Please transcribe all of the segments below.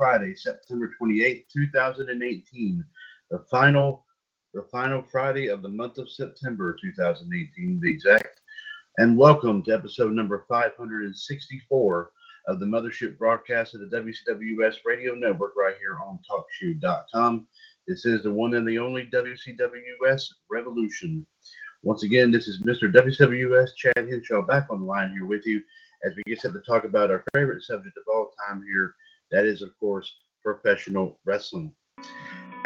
Friday, September 28th, 2018, the final, the final Friday of the month of September 2018, to be exact. And welcome to episode number 564 of the Mothership broadcast of the WCWS Radio Network right here on TalkShoe.com. This is the one and the only WCWS Revolution. Once again, this is Mr. WCWS Chad Henshaw back on the line here with you as we get set to talk about our favorite subject of all time here. That is, of course, professional wrestling.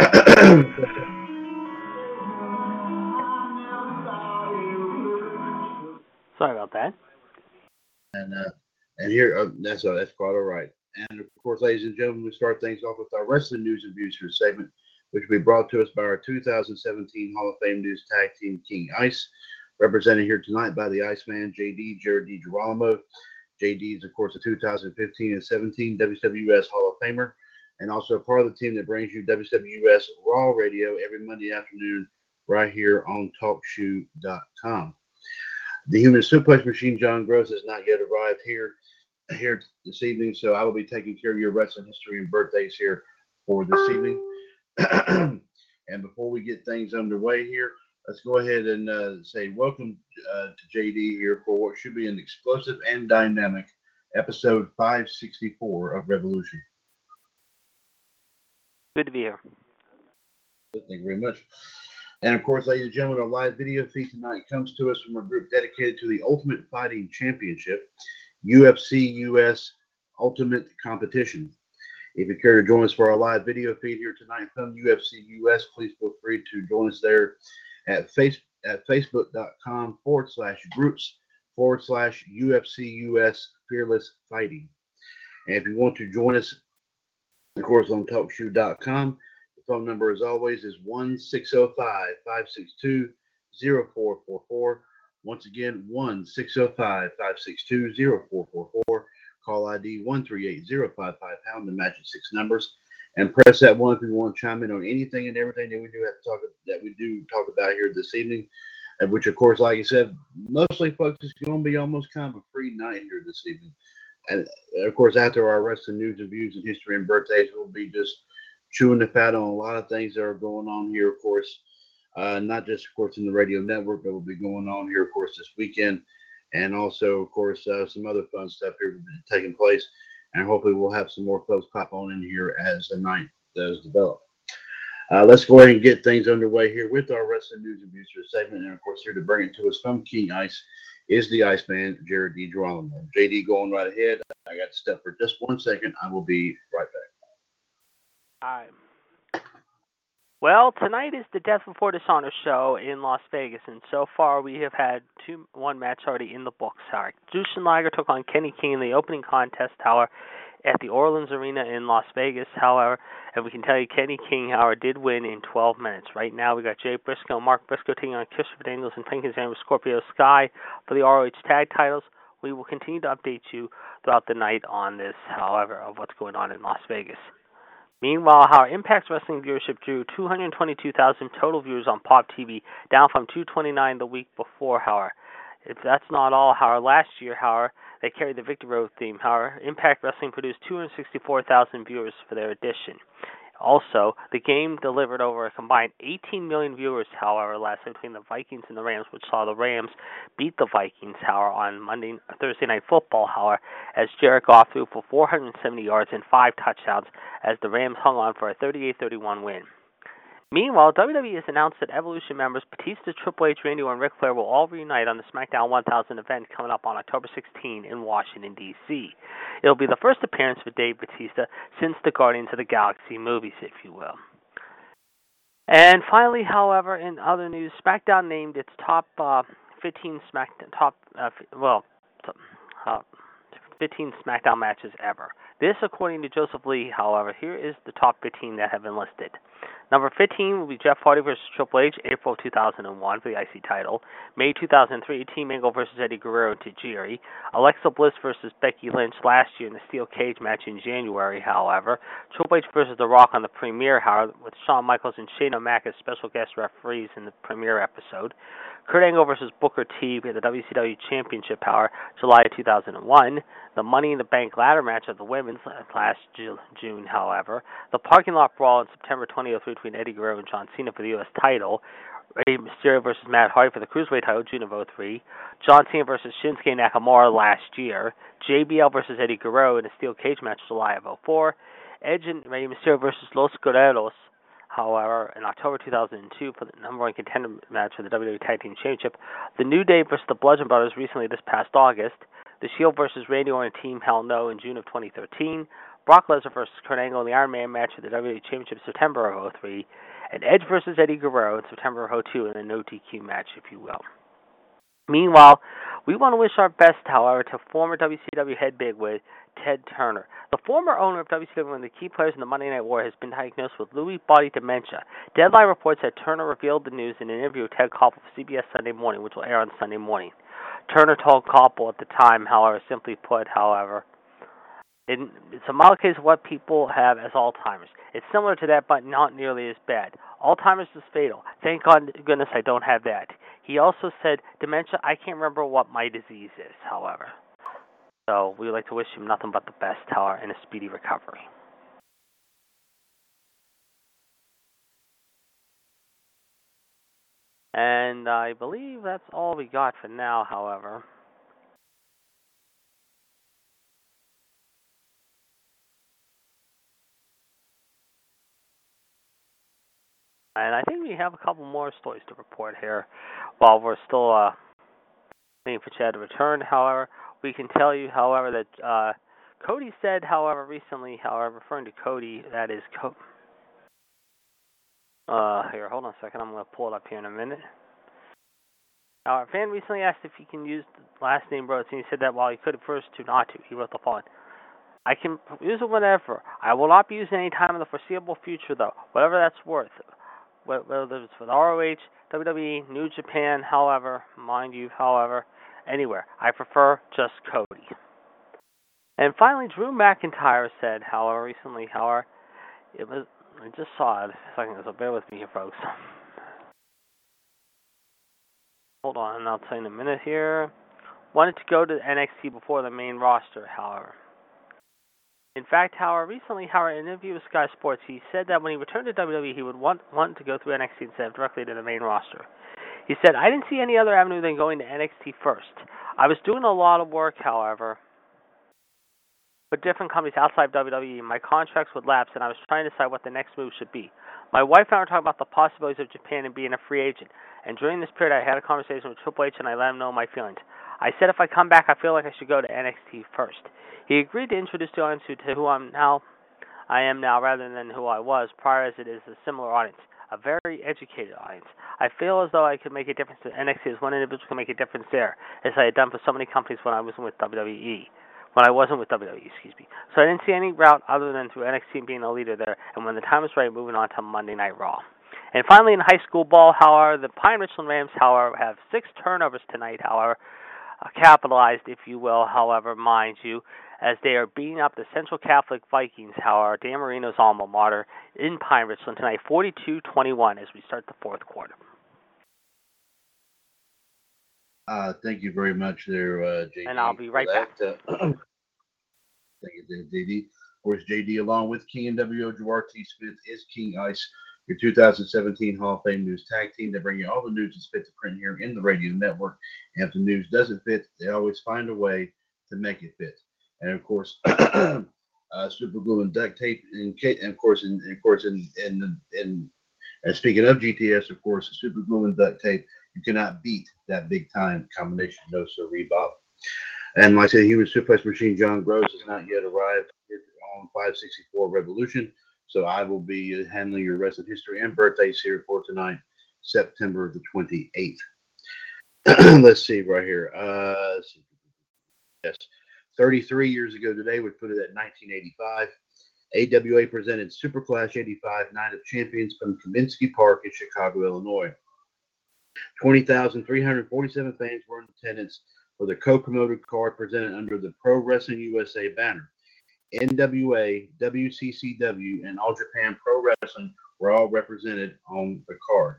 Sorry about that. and uh, and here uh, that's uh, that's quite all right. And of course, ladies and gentlemen, we start things off with our wrestling news and views for segment, which will be brought to us by our 2017 Hall of Fame News Tag Team King Ice, represented here tonight by the Iceman JD Jared DiGirolamo. JD is, of course, a 2015 and 17 WWS Hall of Famer, and also part of the team that brings you WWS Raw Radio every Monday afternoon right here on TalkShoe.com. The human suplex machine, John Gross, has not yet arrived here here this evening, so I will be taking care of your wrestling history and birthdays here for this evening. and before we get things underway here, let's go ahead and uh, say welcome uh, to JD here for what should be an explosive and dynamic episode 564 of Revolution. Good to be here. Thank you very much. And of course, ladies and gentlemen, our live video feed tonight comes to us from a group dedicated to the Ultimate Fighting Championship, UFC US Ultimate Competition. If you care to join us for our live video feed here tonight from UFC US, please feel free to join us there at face at facebook.com forward slash groups forward slash UFC US Fearless Fighting. And if you want to join us, of course, on talkshoe.com, the phone number, as always, is 1 605 562 0444. Once again, 1 605 562 0444. Call ID 138055 pound, the magic six numbers. And press that one if you want to chime in on anything and everything that we do have to talk that we do talk about here this evening. And which, of course, like I said, mostly folks, it's going to be almost kind of a free night here this evening. And of course, after our wrestling news and views and history and birthdays, we'll be just chewing the fat on a lot of things that are going on here, of course. Uh, not just, of course, in the radio network, but will be going on here, of course, this weekend. And also, of course, uh, some other fun stuff here taking place. And hopefully, we'll have some more folks pop on in here as the night does develop. Uh, let's go ahead and get things underway here with our wrestling news and views segment. And of course, here to bring it to us from King Ice is the Iceman, Jared DiGirolamo. JD going right ahead. I got to step for just one second. I will be right back. All right. Well, tonight is the Death Before Dishonor show in Las Vegas, and so far we have had two one match already in the books. Our Jushin Liger took on Kenny King in the opening contest. However, at the Orleans Arena in Las Vegas, however, and we can tell you Kenny King, however, did win in 12 minutes. Right now, we got Jay Briscoe, Mark Briscoe taking on Christopher Daniels and Frankenstein with Scorpio Sky for the ROH tag titles. We will continue to update you throughout the night on this, however, of what's going on in Las Vegas. Meanwhile, our Impact Wrestling viewership drew 222,000 total viewers on Pop TV, down from 229 the week before, however. If that's not all, however, last year, however, they carried the Victory Road theme. However, Impact Wrestling produced 264,000 viewers for their edition. Also, the game delivered over a combined 18 million viewers, however, last between the Vikings and the Rams, which saw the Rams beat the Vikings, however, on Monday Thursday night football, however, as Jared Goff threw for 470 yards and five touchdowns as the Rams hung on for a 38-31 win. Meanwhile, WWE has announced that Evolution members Batista, Triple H, Randy Orton, and Ric Flair will all reunite on the SmackDown 1000 event coming up on October 16 in Washington, D.C. It'll be the first appearance for Dave Batista since the Guardians of the Galaxy movies, if you will. And finally, however, in other news, SmackDown named its top uh, 15 SmackDown top uh, well, uh, 15 SmackDown matches ever. This, according to Joseph Lee, however, here is the top 15 that have been listed. Number 15 will be Jeff Hardy versus Triple H, April 2001 for the IC title. May 2003, Team Angle versus Eddie Guerrero and Tajiri. Alexa Bliss versus Becky Lynch last year in the Steel Cage match in January, however. Triple H versus The Rock on the premiere, however, with Shawn Michaels and Shane O'Mac as special guest referees in the premiere episode. Kurt Angle versus Booker T for the WCW Championship Power, July 2001. The Money in the Bank ladder match of the women's last June, however. The parking lot brawl in September 2003 between Eddie Guerrero and John Cena for the U.S. title. Rey Mysterio versus Matt Hardy for the Cruiserweight title, June of 03. John Cena versus Shinsuke Nakamura last year. JBL versus Eddie Guerrero in a steel cage match, July of 04. Edge and Rey Mysterio versus Los Guerreros However, in October 2002, for the number one contender match for the WWE Tag Team Championship, the New Day versus the Bludgeon Brothers recently this past August, the Shield versus Randy Orton Team Hell No in June of 2013, Brock Lesnar versus Kurt Angle in the Iron Man match at the WWE Championship September of 03, and Edge versus Eddie Guerrero in September of 02 in a no DQ match, if you will. Meanwhile, we want to wish our best, however, to former WCW head bigwig Ted Turner. The former owner of WCW, one of the key players in the Monday Night War, has been diagnosed with Lewy body dementia. Deadline reports that Turner revealed the news in an interview with Ted Koppel for CBS Sunday Morning, which will air on Sunday morning. Turner told Koppel at the time, however, simply put, however, it's a mild case of what people have as Alzheimer's. It's similar to that, but not nearly as bad. Alzheimer's is fatal. Thank God, goodness I don't have that. He also said, dementia, I can't remember what my disease is, however. So we would like to wish him nothing but the best, however, and a speedy recovery. And I believe that's all we got for now, however. And I think we have a couple more stories to report here while we're still uh, waiting for Chad to return. However, we can tell you, however, that uh, Cody said, however, recently, however, referring to Cody, that is Co- uh, here, hold on a second. I'm going to pull it up here in a minute. Our fan recently asked if he can use the last name Rhodes, and he said that while he could at first to not to. He wrote the following. I can use it whenever. I will not be using any time in the foreseeable future, though, whatever that's worth whether it's with ROH, WWE, New Japan, however, mind you, however, anywhere. I prefer just Cody. And finally, Drew McIntyre said, however, recently, however, it was, I just saw it second ago, so bear with me here, folks. Hold on, I'll tell you in a minute here. Wanted to go to NXT before the main roster, however. In fact, however, recently, however, in an interview with Sky Sports, he said that when he returned to WWE, he would want, want to go through NXT instead of directly to the main roster. He said, I didn't see any other avenue than going to NXT first. I was doing a lot of work, however, for different companies outside of WWE. My contracts would lapse, and I was trying to decide what the next move should be. My wife and I were talking about the possibilities of Japan and being a free agent. And during this period, I had a conversation with Triple H, and I let him know my feelings. I said if I come back, I feel like I should go to NXT first. He agreed to introduce the audience to who I'm now, I am now, rather than who I was prior, as it is a similar audience, a very educated audience. I feel as though I could make a difference to NXT as one individual can make a difference there, as I had done for so many companies when I was with WWE. When I wasn't with WWE, excuse me. So I didn't see any route other than through NXT being a leader there, and when the time was right, moving on to Monday Night Raw. And finally, in high school ball, however, the Pine Richland Rams, however, have six turnovers tonight, however, uh, capitalized, if you will, however, mind you, as they are beating up the Central Catholic Vikings, however, Dan Marino's alma mater, in Pine Richland tonight, 42-21 as we start the fourth quarter. Uh, thank you very much there, uh, JD. And I'll be right back. Uh, thank you, JD. Of course, JD, along with King and WO T. Smith, is King Ice, your 2017 Hall of Fame News Tag Team. They bring you all the news that's fit to print here in the radio network. And if the news doesn't fit, they always find a way to make it fit. And of course, uh, super glue and duct tape, and, and of course, and of course, in in in and speaking of GTS, of course, super glue and duct tape you cannot beat that big time combination. No, sir, Bob. And like I said, Human Suplex Machine John Gross has not yet arrived on 564 Revolution. So I will be handling your rest of history and birthdays here for tonight, September the 28th. Let's see right here. Uh, yes, 33 years ago today would put it at 1985. AWA presented Super Clash 85 Night of Champions from Comiskey Park in Chicago, Illinois. 20,347 fans were in attendance for the co-promoted card presented under the Pro Wrestling USA banner. NWA, WCCW, and All Japan Pro Wrestling were all represented on the card.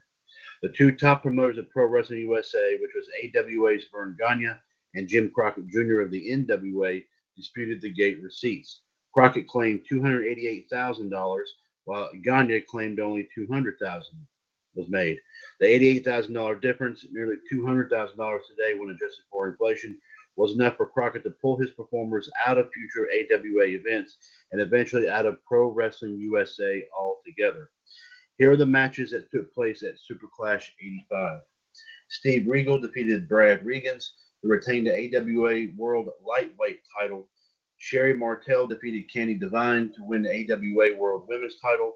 The two top promoters of Pro Wrestling USA, which was AWA's Verne Gagne and Jim Crockett Jr. of the NWA, disputed the gate receipts. Crockett claimed $288,000, while Gagne claimed only $200,000 was made. The $88,000 difference, nearly $200,000 today when adjusted for inflation, was enough for Crockett to pull his performers out of future AWA events and eventually out of Pro Wrestling USA altogether. Here are the matches that took place at Super Clash 85. Steve Regal defeated Brad Rheingans who retained the AWA World Lightweight title. Sherri Martel defeated Candy Devine to win the AWA World Women's title.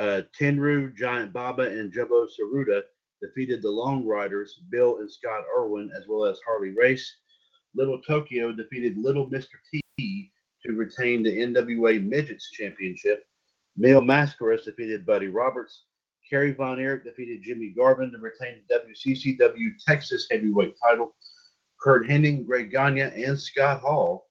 Uh, Tenryu, Giant Baba, and Jumbo Tsuruta defeated the Long Riders, Bill and Scott Irwin, as well as Harley Race. Little Tokyo defeated Little Mr. T to retain the NWA Midgets Championship. Mil Mascaras defeated Buddy Roberts. Kerry Von Erich defeated Jimmy Garvin to retain the WCCW Texas Heavyweight title. Curt Hennig, Greg Gagne, and Scott Hall.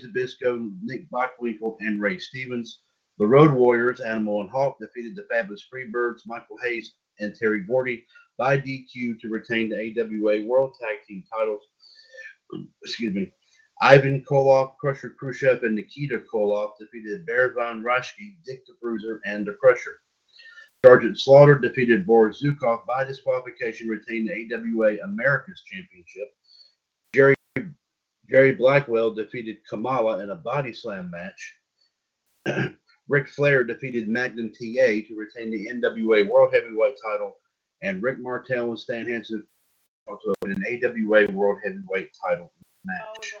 Zbyszko, Nick Bockwinkel, and Ray Stevens. The Road Warriors, Animal and Hawk, defeated the Fabulous Freebirds, Michael Hayes, and Terry Gordy by DQ to retain the AWA World Tag Team titles. Excuse me. Ivan Koloff, Crusher Khrushchev, and Nikita Koloff defeated Baron Von Raschke, Dick the Bruiser, and the Crusher. Sergeant Slaughter defeated Boris Zhukov by disqualification, retained the AWA Americas Championship. Jerry Jerry Blackwell defeated Kamala in a body slam match. Ric Flair defeated Magnum TA to retain the NWA World Heavyweight title, and Rick Martel and Stan Hansen also in an AWA World Heavyweight title match.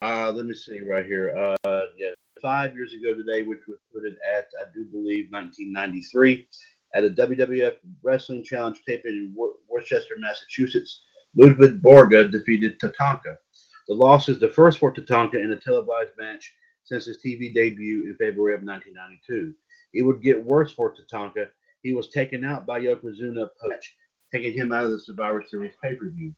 Uh, let me see right here. Uh, yeah, five years ago today, which was put it at, I do believe, 1993, at a WWF Wrestling Challenge taping in Worcester, Massachusetts, Ludwig Borga defeated Tatanka. The loss is the first for Tatanka in a televised match since his TV debut in February of 1992. It would get worse for Tatanka. He was taken out by Yokozuna Poach, taking him out of the Survivor Series pay per view.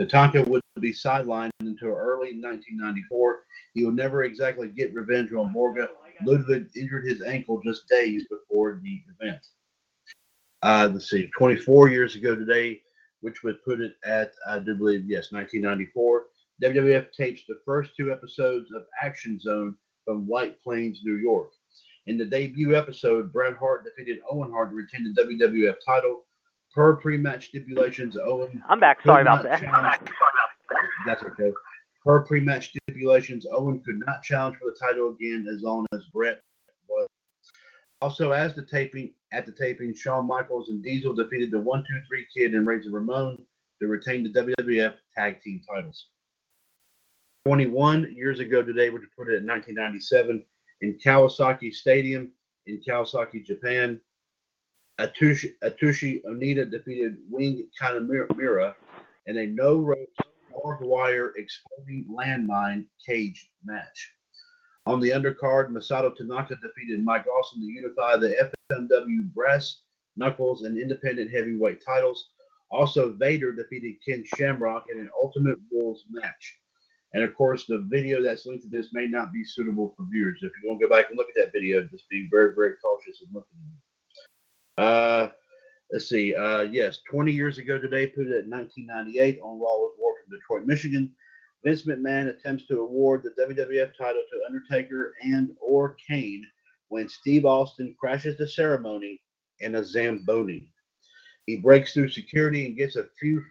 Tatanka would be sidelined until early 1994. He would never exactly get revenge on Borga. Ludwig injured his ankle just days before the event. Uh, let's see, 24 years ago today, which would put it at, I do believe, yes, 1994. WWF tapes the first two episodes of Action Zone from White Plains, New York. In the debut episode, Bret Hart defeated Owen Hart to retain the WWF title. Per pre-match stipulations, Owen. I'm back. Sorry about that. That's okay. Per pre-match stipulations, Owen could not challenge for the title again as long as Bret was. Also, as the taping at the taping, Shawn Michaels and Diesel defeated the One Two Three Kid and Razor Ramon to retain the WWF Tag Team titles. 21 years ago today, which put it in 1997 in Kawasaki Stadium in Kawasaki, Japan. Atsushi, Atsushi Onita defeated Wing Kanemura in a no ropes, barbed wire exploding landmine cage match. On the undercard, Masato Tanaka defeated Mike Awesome to unify the FMW brass knuckles and independent heavyweight titles. Also, Vader defeated Ken Shamrock in an Ultimate Rules match. And of course, the video that's linked to this may not be suitable for viewers. If you want to go back and look at that video, just be very, very cautious in looking at it. Uh, let's see. Uh, yes, 20 years ago today, put it at 1998 on Raw is War from Detroit, Michigan. Vince McMahon attempts to award the WWF title to Undertaker and or Kane when Steve Austin crashes the ceremony in a Zamboni. He breaks through security and gets a few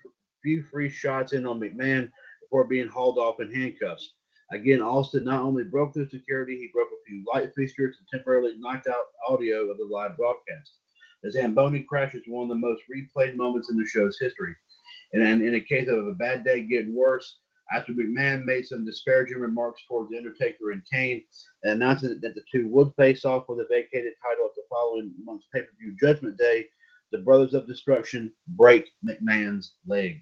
few free shots in on McMahon before being hauled off in handcuffs. Again, Austin not only broke through security, he broke a few light fixtures and temporarily knocked out audio of the live broadcast. The Zamboni crash is one of the most replayed moments in the show's history. And in a case of a bad day getting worse, after McMahon made some disparaging remarks towards The Undertaker and Kane, and announced that the two would face off with a vacated title at the following month's pay per view Judgment Day, the Brothers of Destruction break McMahon's leg.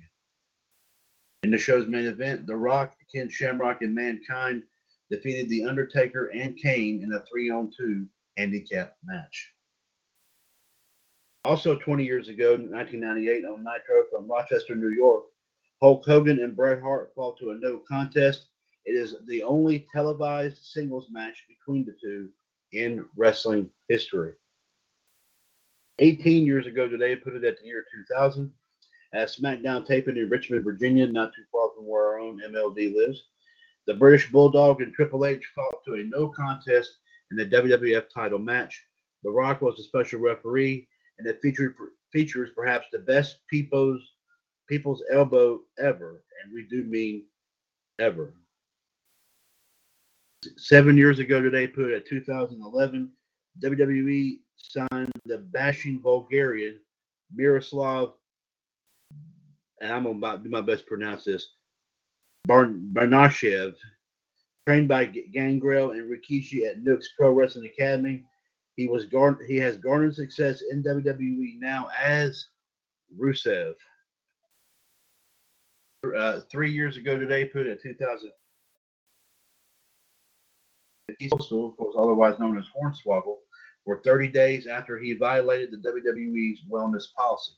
In the show's main event, The Rock, Ken Shamrock, and Mankind defeated The Undertaker and Kane in a three on two handicap match. Also, 20 years ago, 1998, on Nitro from Rochester, New York, Hulk Hogan and Bret Hart fought to a no contest. It is the only televised singles match between the two in wrestling history. 18 years ago today, put it at the year 2000, at SmackDown taping in Richmond, Virginia, not too far from where our own MLD lives. The British Bulldog and Triple H fought to a no contest in the WWF title match. The Rock was the special referee, and it featured features perhaps the best people's people's elbow ever, and we do mean ever. Seven years ago today, put at 2011, WWE signed the bashing Bulgarian Miroslav, and I'm to do my best to pronounce this, Barn, Barnashev, trained by Gangrel and Rikishi at Nooks Pro Wrestling Academy. He was gar- he has garnered success in WWE now as Rusev. Uh, three years ago today, put at 2000. Postl, of course, otherwise known as Hornswoggle, for 30 days after he violated the WWE's wellness policy.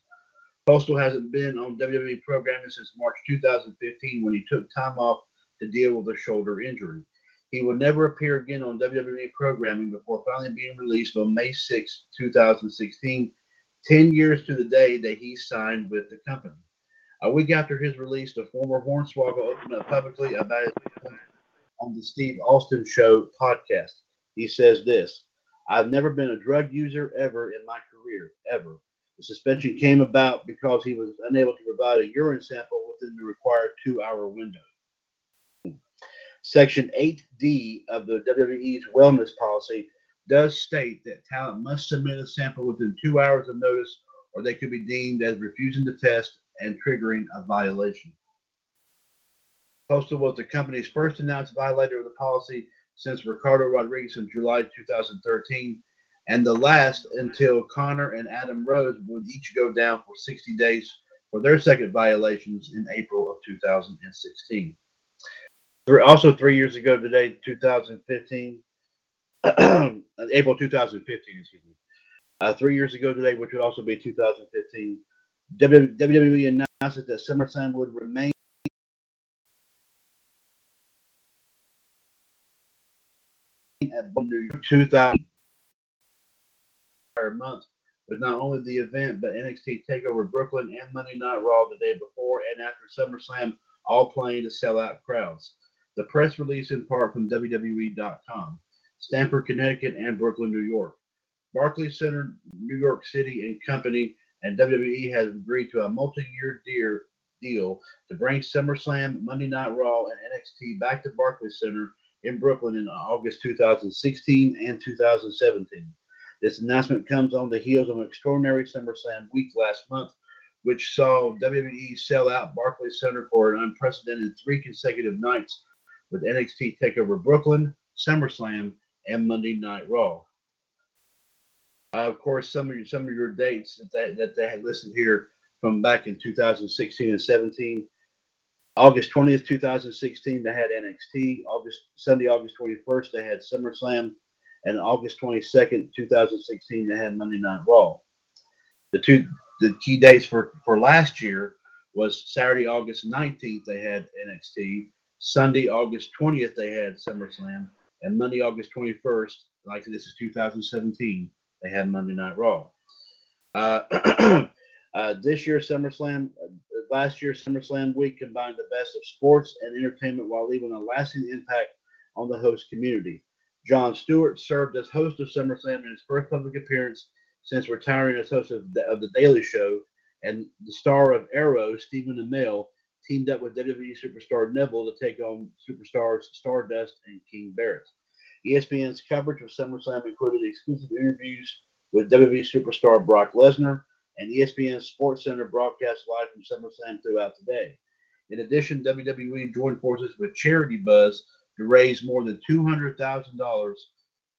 Postl hasn't been on WWE programming since March 2015 when he took time off to deal with a shoulder injury. He will never appear again on WWE programming before finally being released on May 6, 2016, 10 years to the day that he signed with the company. A week after his release, the former Hornswoggle opened up publicly about his on the Steve Austin Show podcast. He says this I've never been a drug user ever in my career, ever. The suspension came about because he was unable to provide a urine sample within the required two hour window. Section 8D of the WWE's wellness policy does state that talent must submit a sample within two hours of notice, or they could be deemed as refusing to test and triggering a violation. Postl was the company's first announced violator of the policy since Ricardo Rodriguez in July 2013, and the last until Connor and Adam Rose would each go down for 60 days for their second violations in April of 2016. Three, also, three years ago today, 2015, April 2015, excuse me. Uh, three years ago today, which would also be 2015, WWE announced that SummerSlam would remain at New 2000 entire month with not only the event but NXT Takeover Brooklyn and Monday Night Raw the day before and after SummerSlam, all playing to sell out crowds. The press release in part from WWE.com, Stamford, Connecticut, and Brooklyn, New York. Barclays Center, New York City and Company, and WWE has agreed to a multi-year deal to bring SummerSlam, Monday Night Raw, and NXT back to Barclays Center in Brooklyn in August 2016 and 2017. This announcement comes on the heels of an extraordinary SummerSlam week last month, which saw WWE sell out Barclays Center for an unprecedented three consecutive nights with NXT Takeover Brooklyn, SummerSlam, and Monday Night Raw. Uh, of course, some of your, some of your dates that they, that they had listed here from back in 2016 and 17. August 20th, 2016, they had NXT. August Sunday, August 21st, they had SummerSlam, and August 22nd, 2016, they had Monday Night Raw. The two the key dates for for last year was Saturday, August 19th, they had NXT. Sunday, August 20th, they had SummerSlam, and Monday, August 21st, like this is 2017, they had Monday Night Raw. Uh, uh, this year, SummerSlam, uh, last year, SummerSlam week combined the best of sports and entertainment while leaving a lasting impact on the host community. Jon Stewart served as host of SummerSlam in his first public appearance since retiring as host of the, of the Daily Show, and the star of Arrow, Stephen Amell, teamed up with WWE superstar Neville to take on superstars Stardust and King Barrett. ESPN's coverage of SummerSlam included exclusive interviews with WWE superstar Brock Lesnar, and ESPN Sports Center broadcast live from SummerSlam throughout the day. In addition, WWE joined forces with CharityBuzz to raise more than $200,000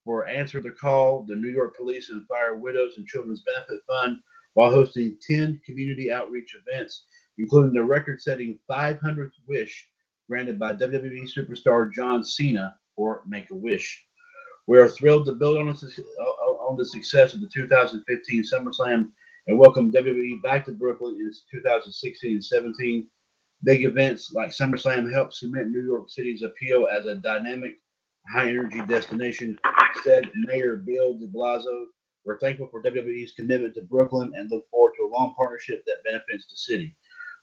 for Answer the Call, the New York Police and Fire Widows and Children's Benefit Fund, while hosting 10 community outreach events, including the record setting 500th wish granted by WWE superstar John Cena for Make a Wish. We are thrilled to build on, uh, uh, on the success of the 2015 SummerSlam and welcome WWE back to Brooklyn in 2016 and 17. Big events like SummerSlam help cement New York City's appeal as a dynamic, high energy destination, said Mayor Bill de Blasio. We're thankful for WWE's commitment to Brooklyn and look forward to a long partnership that benefits the city.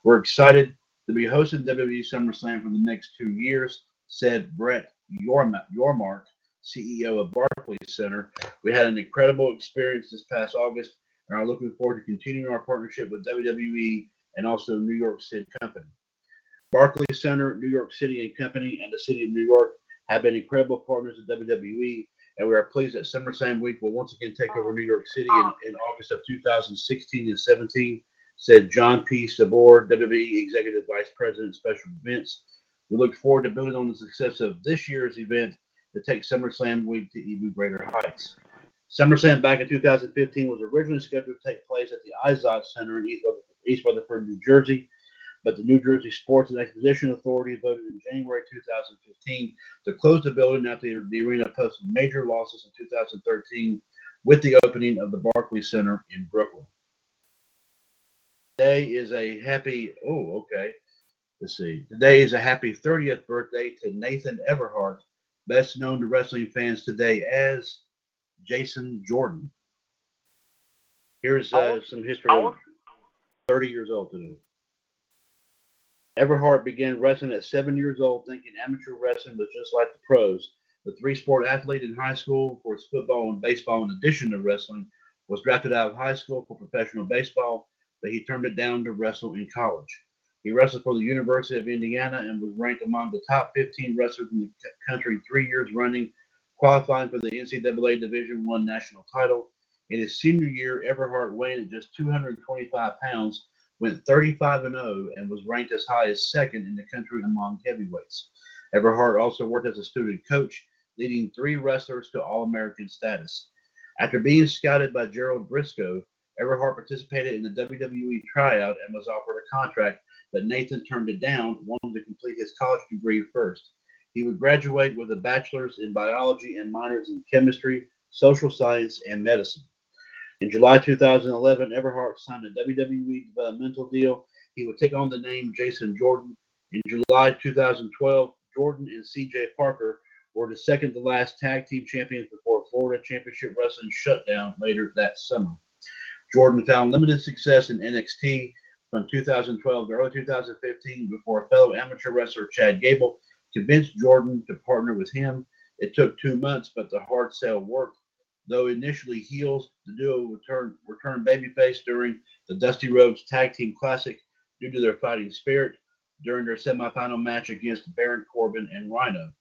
We're excited to be hosting WWE SummerSlam for the next two years, said Brett Yormark, CEO of Barclays Center. We had an incredible experience this past August and are looking forward to continuing our partnership with WWE and also New York City Company. Barclays Center, New York City and Company, and the City of New York have been incredible partners of WWE, and we are pleased that SummerSlam week will once again take over New York City in, in August of 2016 and 17, said John P. Saboor, WWE Executive Vice President, Special Events. We look forward to building on the success of this year's event to take SummerSlam week to even greater heights. SummerSlam back in 2015 was originally scheduled to take place at the Izod Center in East Rutherford, New Jersey, but the New Jersey Sports and Exposition Authority voted in January 2015 to close the building after the arena posted major losses in 2013 with the opening of the Barclays Center in Brooklyn. Today is a happy, oh, okay. Let's see. Today is a happy 30th birthday to Nathan Everhart, best known to wrestling fans today as Jason Jordan. Here's uh, some history. 30 years old today. Everhart began wrestling at seven years old, thinking amateur wrestling was just like the pros. The three sport athlete in high school for his football and baseball, in addition to wrestling, was drafted out of high school for professional baseball, but he turned it down to wrestle in college. He wrestled for the University of Indiana and was ranked among the top 15 wrestlers in the country three years running qualifying for the NCAA Division One national title. In his senior year, Everhart weighed at just 225 pounds, went 35 and 0, and was ranked as high as second in the country among heavyweights. Everhart also worked as a student coach, leading three wrestlers to All American status. After being scouted by Gerald Brisco, Everhart participated in the WWE tryout and was offered a contract, but Nathan turned it down, wanting to complete his college degree first. He would graduate with a bachelor's in biology and minors in chemistry, social science, and medicine. In July 2011, Everhart signed a WWE developmental deal. He would take on the name Jason Jordan. In July 2012, Jordan and CJ Parker were the second to last tag team champions before Florida Championship Wrestling shut down later that summer. Jordan found limited success in NXT from 2012 to early 2015 before fellow amateur wrestler Chad Gable convinced Jordan to partner with him. It took two months, but the hard sell worked. Though initially heels, the duo returned returned babyface during the Dusty Rhodes Tag Team Classic due to their fighting spirit during their semifinal match against Baron Corbin and Rhino.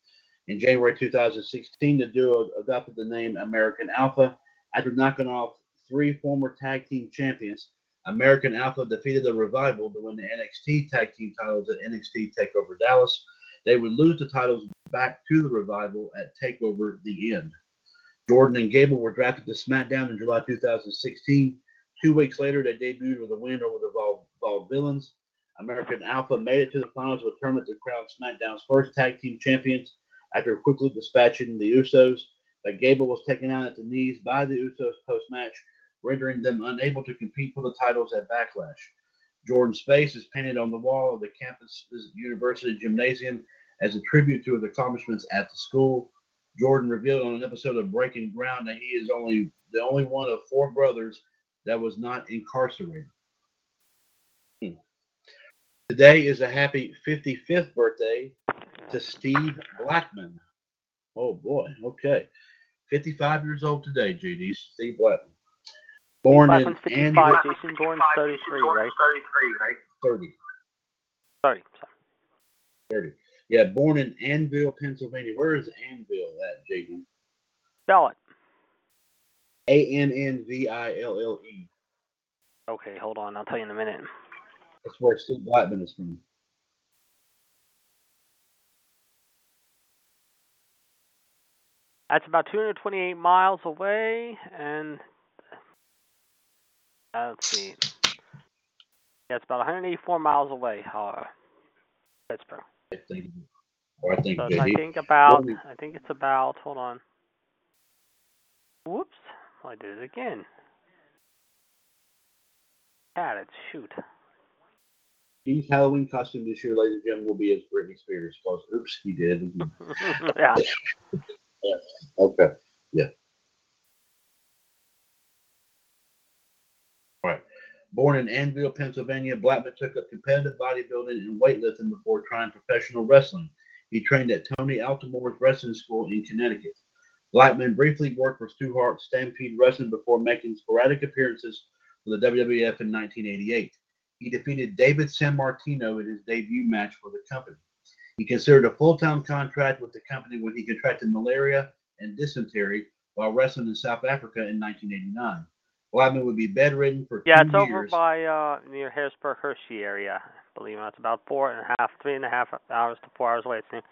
In January 2016, the duo adopted the name American Alpha after knocking off three former tag team champions. American Alpha defeated the Revival to win the NXT tag team titles at NXT Takeover Dallas. They would lose the titles back to the Revival at Takeover The End. Jordan and Gable were drafted to SmackDown in July 2016. Two weeks later, they debuted with a win over the Vol, Villains. American Alpha made it to the finals of a tournament to crown SmackDown's first tag team champions after quickly dispatching the Usos. But Gable was taken out at the knees by the Usos post match, rendering them unable to compete for the titles at Backlash. Jordan's face is painted on the wall of the campus university gymnasium as a tribute to his accomplishments at the school. Jordan revealed on an episode of Breaking Ground that he is only the only one of four brothers that was not incarcerated. Hmm. Today is a happy 55th birthday to Steve Blackman. Oh boy, okay. 55 years old today, JD. Steve Blackman. Born Blackman's in 55, Andy, Jason Bourne's 33, right? 30. 30. Sorry. 30. Yeah, born in Annville, Pennsylvania. Where is Annville at, JD? Spell it. A N N V I L L E. Okay, hold on. I'll tell you in a minute. That's where Steve Blackman is from. That's about 228 miles away, and uh, let's see. Yeah, it's about 184 miles away. Uh, Pittsburgh. I think. Or I think So it's, I JD. think about. Only- I think it's about. Hold on. Whoops! I did it again. Got it. Shoot. Steve's Halloween costume this year, ladies and gentlemen, will be as Britney Spears. Cause oops, he did. yeah. Okay. Yeah. All right. Born in Annville, Pennsylvania, Blackman took up competitive bodybuilding and weightlifting before trying professional wrestling. He trained at Tony Altomare's wrestling school in Connecticut. Blackman briefly worked for Stu Hart's Stampede Wrestling before making sporadic appearances for the WWF in 1988. He defeated David Sammartino in his debut match for the company. He considered a full-time contract with the company when he contracted malaria and dysentery while wrestling in South Africa in 1989. Blackman would be bedridden for two years. Yeah, it's over by uh near Harrisburg, Hershey area. I believe it's about four and a half, three and a half hours to four hours away. It's near,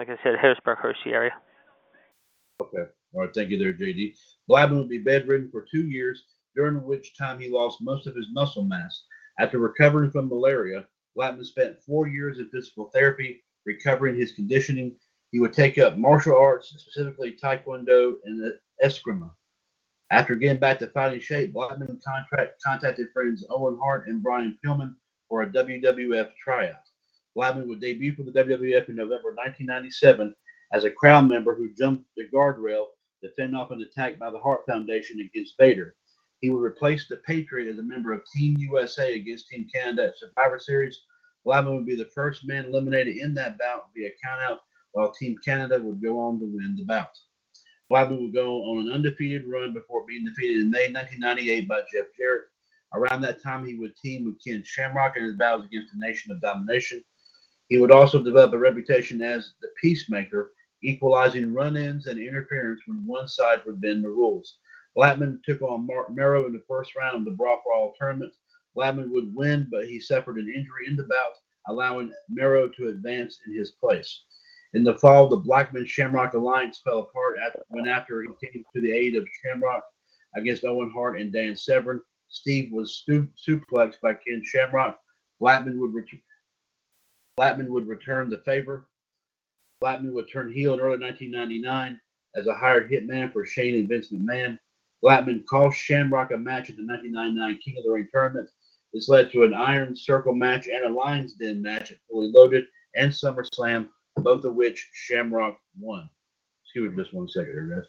like I said, Harrisburg, Hershey area. Okay. All right. Thank you there, JD. Blackman would be bedridden for two years, during which time he lost most of his muscle mass. After recovering from malaria, Blackman spent four years in physical therapy, recovering his conditioning. He would take up martial arts, specifically Taekwondo and Eskrima. After getting back to fighting shape, Blackman contract, contacted friends Owen Hart and Brian Pillman for a WWF tryout. Blackman would debut for the WWF in November 1997 as a crowd member who jumped the guardrail to fend off an attack by the Hart Foundation against Vader. He would replace the Patriot as a member of Team USA against Team Canada at Survivor Series. Blackman would be the first man eliminated in that bout via countout, while Team Canada would go on to win the bout. Blackman would go on an undefeated run before being defeated in May 1998 by Jeff Jarrett. Around that time, he would team with Ken Shamrock in his battles against the Nation of Domination. He would also develop a reputation as the peacemaker, equalizing run-ins and interference when one side would bend the rules. Blackman took on Marc Mero in the first round of the for All tournament. Blackman would win, but he suffered an injury in the bout, allowing Merrow to advance in his place. In the fall, the Blackman Shamrock alliance fell apart when after he came to the aid of Shamrock against Owen Hart and Dan Severn. Steve was stu- suplexed by Ken Shamrock. Blackman would ret- Blackman would return the favor. Blackman would turn heel in early 1999 as a hired hitman for Shane and Vince McMahon. Blackman cost Shamrock a match at the 1999 King of the Ring tournament. This led to an Iron Circle match and a Lions Den match at Fully Loaded and SummerSlam, both of which Shamrock won. Excuse me just one second here, guys.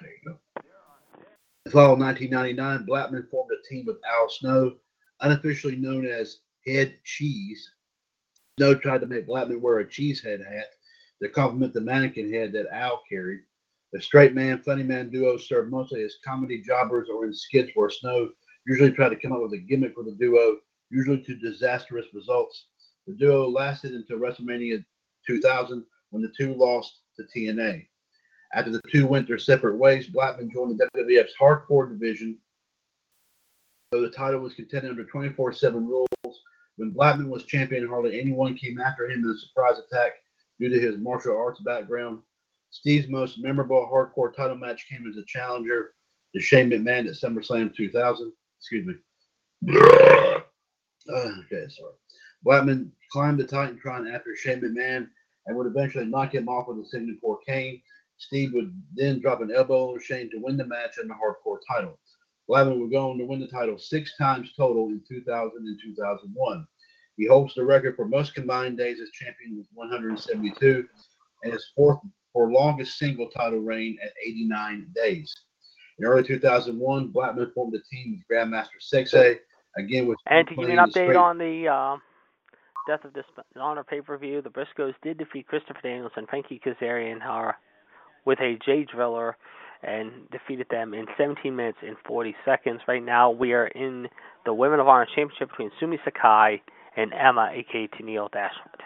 There you go. In fall of 1999, Blackman formed a team with Al Snow, unofficially known as Head Cheese. Snow tried to make Blackman wear a cheese head hat to complement the mannequin head that Al carried. The straight man, funny man duo served mostly as comedy jobbers or in skits where Snow usually tried to come up with a gimmick for the duo, usually to disastrous results. The duo lasted until WrestleMania 2000 when the two lost to T&A. After the two went their separate ways, Blackman joined the WWF's hardcore division. Though the title was contended under 24 7 rules, when Blackman was champion, hardly anyone came after him in a surprise attack due to his martial arts background. Steve's most memorable hardcore title match came as a challenger to Shane McMahon at SummerSlam 2000. Excuse me. Okay, sorry. Blackman climbed the Titantron after Shane McMahon and would eventually knock him off with a Signature cane. Steve would then drop an elbow on Shane to win the match and the hardcore title. Blackman would go on to win the title six times total in 2000 and 2001. He holds the record for most combined days as champion with 172 and his fourth for longest single title reign at 89 days. In early 2001, Blackman formed a team with Grandmaster Sexay, again with And to give you an update on the uh, Death of Dishonor pay-per-view, the Briscoes did defeat Christopher Daniels and Frankie Kazarian however, with a Jay Driller and defeated them in 17 minutes and 40 seconds. Right now, we are in the Women of Honor Championship between Sumi Sakai and Emma, aka Tennille Dashwood.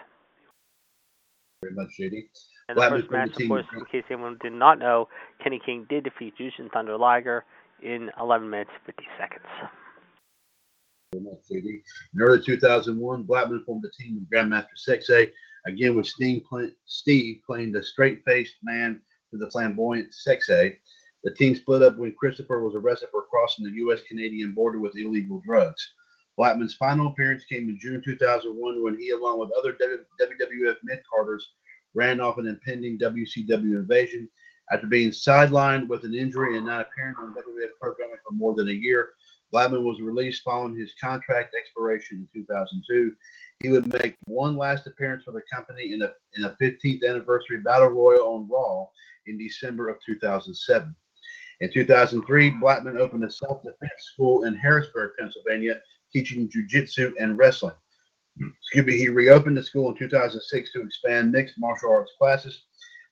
Very much, JD. And the first match, of course, in case anyone did not know, Kenny King did defeat Jushin Thunder Liger in 11 minutes 50 seconds. In early 2001, Blackman formed a team with Grandmaster Sexay, again with Steve, Steve playing the straight-faced man to the flamboyant Sexay. The team split up when Christopher was arrested for crossing the U.S.-Canadian border with illegal drugs. Blackman's final appearance came in June 2001 when he, along with other WWF mid-carders, ran off an impending WCW invasion. After being sidelined with an injury and not appearing on WWF programming for more than a year, Blackman was released following his contract expiration in 2002. He would make one last appearance for the company in a, in a 15th anniversary battle royal on Raw in December of 2007. In 2003, Blackman opened a self-defense school in Harrisburg, Pennsylvania, teaching jiu-jitsu and wrestling. Excuse me, he reopened the school in 2006 to expand mixed martial arts classes.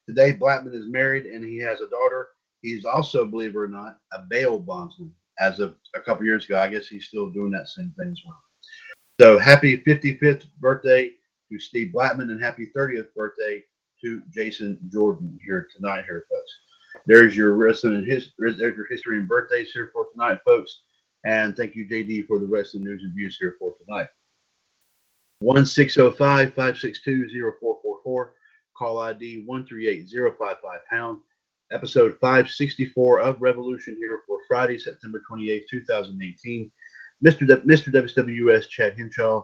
Today, Blackman is married and he has a daughter. He's also, believe it or not, a bail bondsman. As of a couple years ago, I guess he's still doing that same thing as well. So, happy 55th birthday to Steve Blackman and happy 30th birthday to Jason Jordan here tonight, here, folks. There's your wrestling his, there's your history and birthdays here for tonight, folks. And thank you, JD, for the wrestling news and views here for tonight. 1605 562 0444. Call ID 138055 pound. Episode 564 of Revolution here for Friday, September 28, 2018. Mr. D- Mr. WWS Chad Henshaw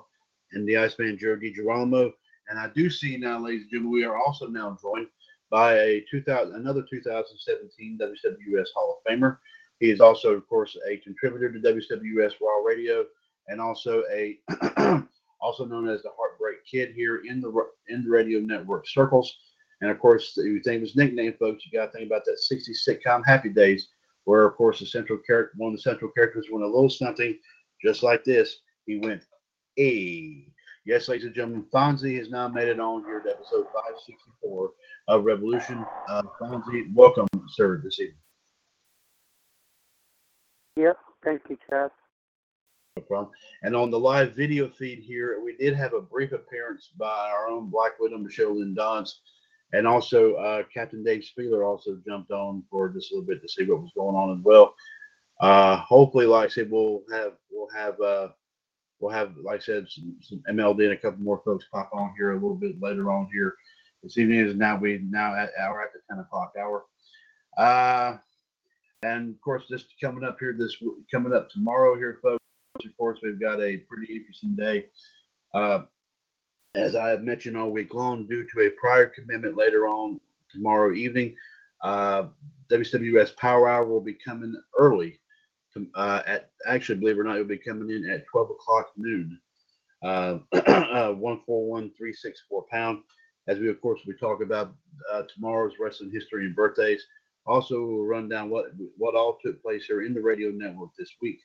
and the Iceman Joe DiGirolamo. And I do see now, ladies and gentlemen, we are also now joined by a 2000, another 2017 WWS Hall of Famer. He is also, of course, a contributor to WWS Raw Radio and also a also known as the Heartbreak Kid here in the in the radio network circles. And of course, if you think of his nickname, folks, you got to think about that 60 sitcom Happy Days, where of course the central character, one of the central characters, went a little something just like this. He went, "A." Yes, ladies and gentlemen, Fonzie has now made it on here to episode 564 of Revolution. Uh, Fonzie, welcome, sir, this evening. Yep, thank you, Chad. Problem. And on the live video feed here, we did have a brief appearance by our own Black Widow, Michelle Lynn Dodds, and also uh, Captain Dave Spieler also jumped on for just a little bit to see what was going on as well. Uh, hopefully, like I said, we'll have we'll have uh, we'll have like I said some, some MLD and a couple more folks pop on here a little bit later on here. This evening is now we now at hour at the ten o'clock hour. Uh, and of course, just coming up here this coming up tomorrow here, folks. Of course, we've got a pretty interesting day. Uh, as I have mentioned all week long, due to a prior commitment later on tomorrow evening, uh, WWS Power Hour will be coming early. Uh, at actually, believe it or not, it will be coming in at 12 o'clock noon. Uh, uh, one four one three six four pound. As we of course we talk about uh, tomorrow's wrestling history and birthdays. Also, we'll run down what what all took place here in the radio network this week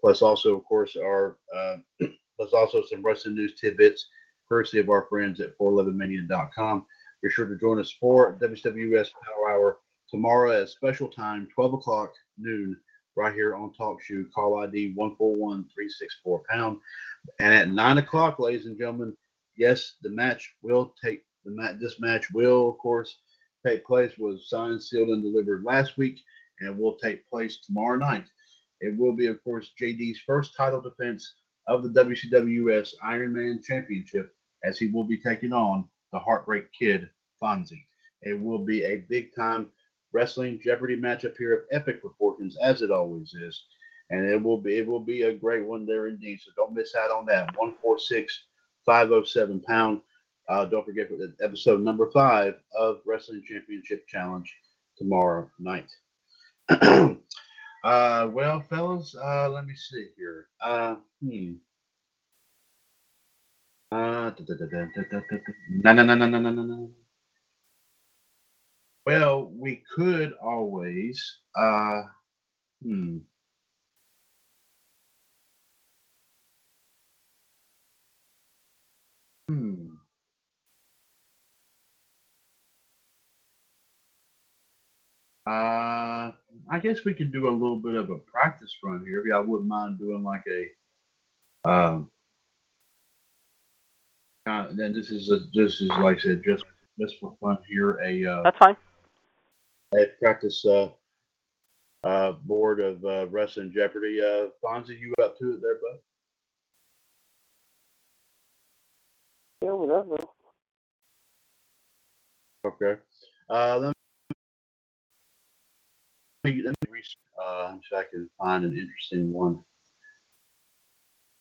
plus also, of course, our uh, plus also some wrestling news tidbits, courtesy of our friends at 411mania.com. Be sure to join us for WWS Power Hour tomorrow at special time, 12 o'clock noon, right here on TalkShoe. Call ID 141364 pound. And at 9 o'clock, ladies and gentlemen, yes, the match will take the match. This match will, of course, take place. Was signed, sealed, and delivered last week, and will take place tomorrow night it will be, of course, JD's first title defense of the WCWS Iron Man Championship, as he will be taking on the Heartbreak Kid, Fonzie. It will be a big time wrestling Jeopardy matchup here of epic proportions, as it always is. And it will be it will be a great one there indeed. So don't miss out on that. 146 507 pound. Uh, don't forget for episode number five of Wrestling Championship Challenge tomorrow night. Uh, well, fellas, uh, let me see here. Uh, hmm. Uh. Well, we could always. Uh, hmm. Hmm. Uh, I guess we could do a little bit of a practice run here. If y'all wouldn't mind doing like a, um, uh, then this is a, this is like I said, just just for fun here. A uh, That's fine. a practice uh, uh, board of uh, wrestling Jeopardy. Uh, Fonzie, you up to it there, bud? Yeah, whatever. Okay. Uh, let let me uh, so I can find an interesting one.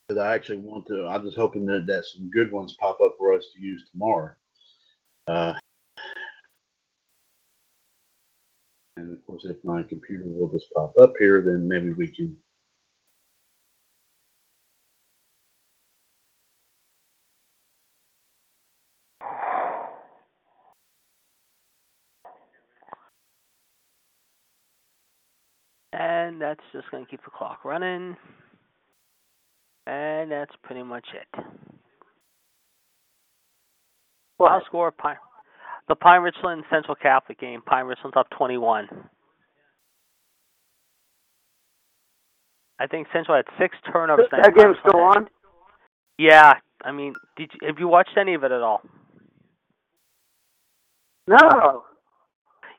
Because I actually want to. I'm just hoping that, that some good ones pop up for us to use tomorrow. Uh, and of course, if my computer will just pop up here, then maybe we can. And that's just going to keep the clock running. And that's pretty much it. Well, I'll score Pine. The Pine Richland Central Catholic game. Pine Richland's up 21. I think Central had six turnovers. That game's still on? Yeah, I mean, did you, have you watched any of it at all? No.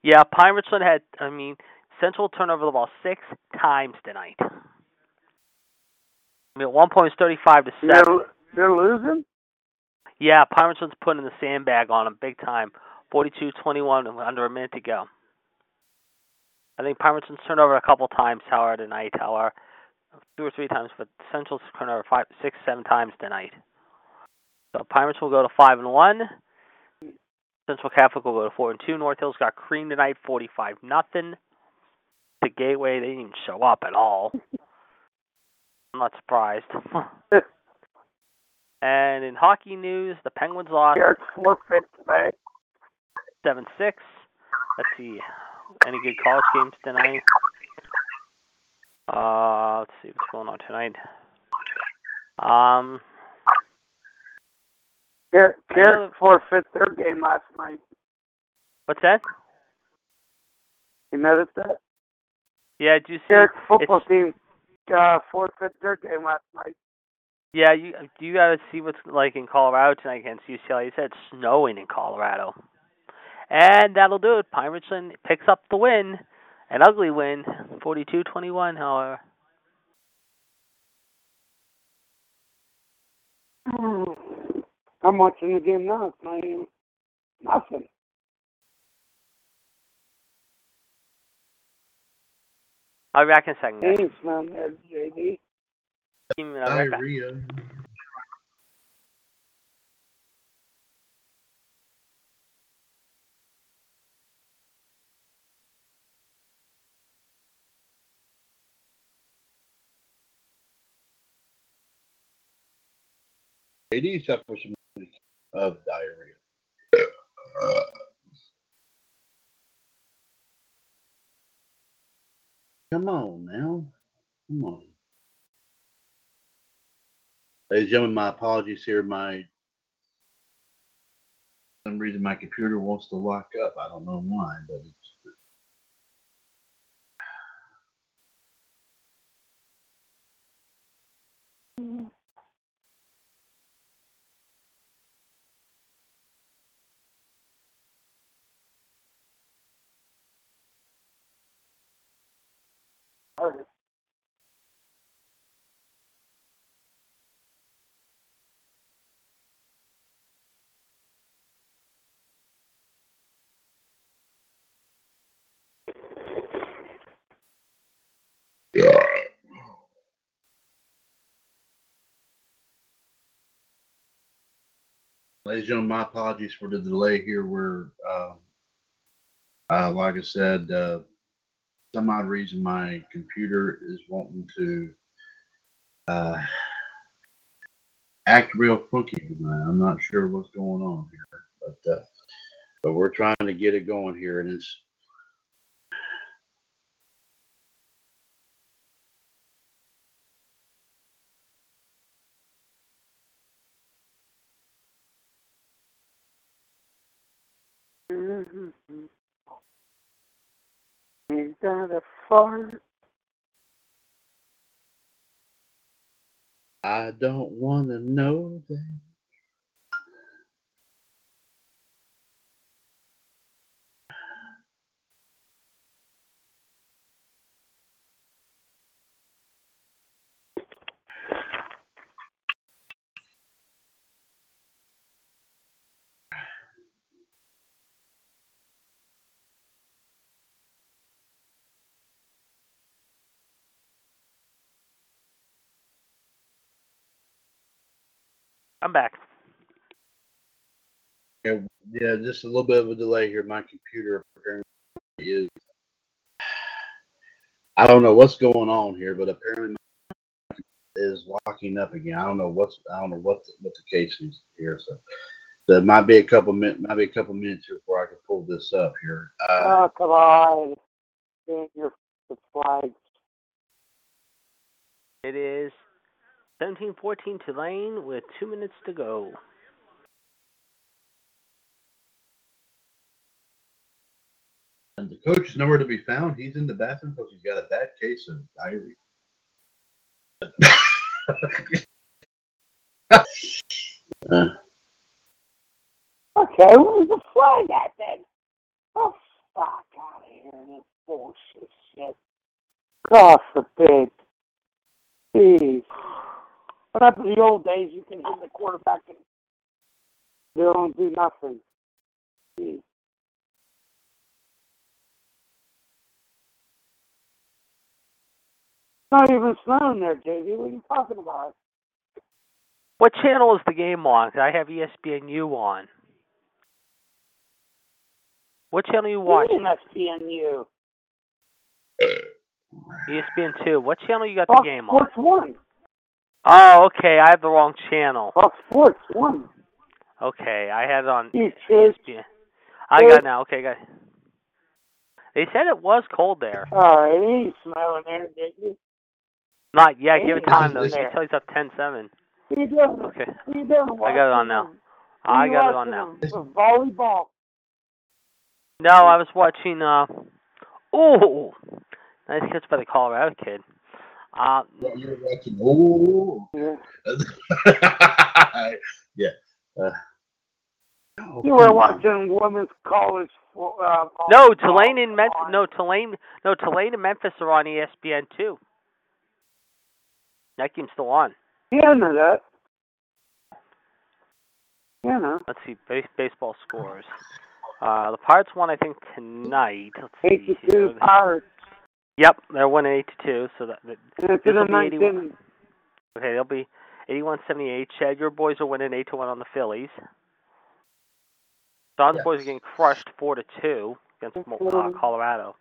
Yeah, Pine Richland had. I mean, Central turned over the ball six times tonight. I mean, at one point it's thirty-five to They're, seven. they're losing? Yeah, Pine putting the sandbag on them big time. 42-21 under a minute to go. I think Richland's turned over a couple times, however, tonight. However, two or three times, but Central's turned over five, six, seven times tonight. So Richland will go to five and one. Central Catholic will go to four and two. North Hills got creamed tonight, forty-five nothing. The Gateway they didn't even show up at all. I'm not surprised. and in hockey news, the Penguins lost Eric forfeit today. seven six. Let's see. Any good college games tonight? Uh let's see what's going on tonight. Um know- Eric forfeit their game last night. what's that? You noticed that? Yeah, do you see Eric football team uh, forfeit their game last night. Yeah, you you gotta see what's like in Colorado tonight against UCLA. You said it's snowing in Colorado. And that'll do it. Pine Richland picks up the win. An ugly win, 42-21, however. I'm watching the game now. It's not even nothing. I'll be back in a second, guys. Thanks, man. JD. I'll be back. Diarrhea. JD suffers from of diarrhea. Come on now. Come on. Ladies and gentlemen, my apologies here. My for some reason my computer wants to lock up. I don't know why, but it's mm-hmm. Ladies and gentlemen, my apologies for the delay here. We're, uh, uh, like I said, uh, some odd reason my computer is wanting to uh, act real funky tonight. I'm not sure what's going on here, but uh, but we're trying to get it going here, and it's I don't want to know that. I'm back. Yeah, yeah, just a little bit of a delay here. My computer apparently is. I don't know what's going on here, but apparently my is locking up again. I don't know what's I don't know what the, what the case is here. So, so it might be a couple minutes, might be a couple minutes here before I can pull this up here. Uh, Oh, come on. Get your the flags. It is 17-14 Tulane with two minutes to go. and the coach is nowhere to be found. He's in the bathroom because he's got a bad case of diarrhea. uh, Okay, where's the flag at then? Oh, fuck out of here. This bullshit shit. God forbid. Jeez. What happened to the old days? You can hit the quarterback and they don't do nothing. Jeez. Not even snowing there, JV. What are you talking about? What channel is the game on? I have ESPNU on. What channel are you watching? SPNU. ESPN two. What channel you got the game on? Sports One. Oh, okay. I have the wrong channel. Fox Sports One. Okay, I had it on You kids. ESPN. I got it now. Okay, guys. They said it was cold there. Oh, it ain't smelling there, did you? Not yet. Give it time though. there. tell it's up ten seven. You doing? Okay. You doing? I got it on now. I got it on now. Volleyball. No, I was watching. uh Ooh, nice catch by the Colorado kid. Uh, what you're watching. Oh, Yeah. yeah. Uh, You were come on. watching women's college. fo- Uh, no, volleyball Tulane and Memphis. No, Tulane. No, Tulane and Memphis are on ESPN too. That game's still on. Yeah, I know that. Yeah, I know. Let's see, base, baseball scores. Uh, the Pirates won, I think, tonight. Let's see Eighty-two. Pirates. Yep, they're winning eight to two. So that, that And it's in This'll be 81. inning. okay, they'll be eighty-one seventy-eight. Chad, your boys are winning eight to one on the Phillies. Don's Yes. boys are getting crushed four to two against Mo- uh, Mhm. Colorado.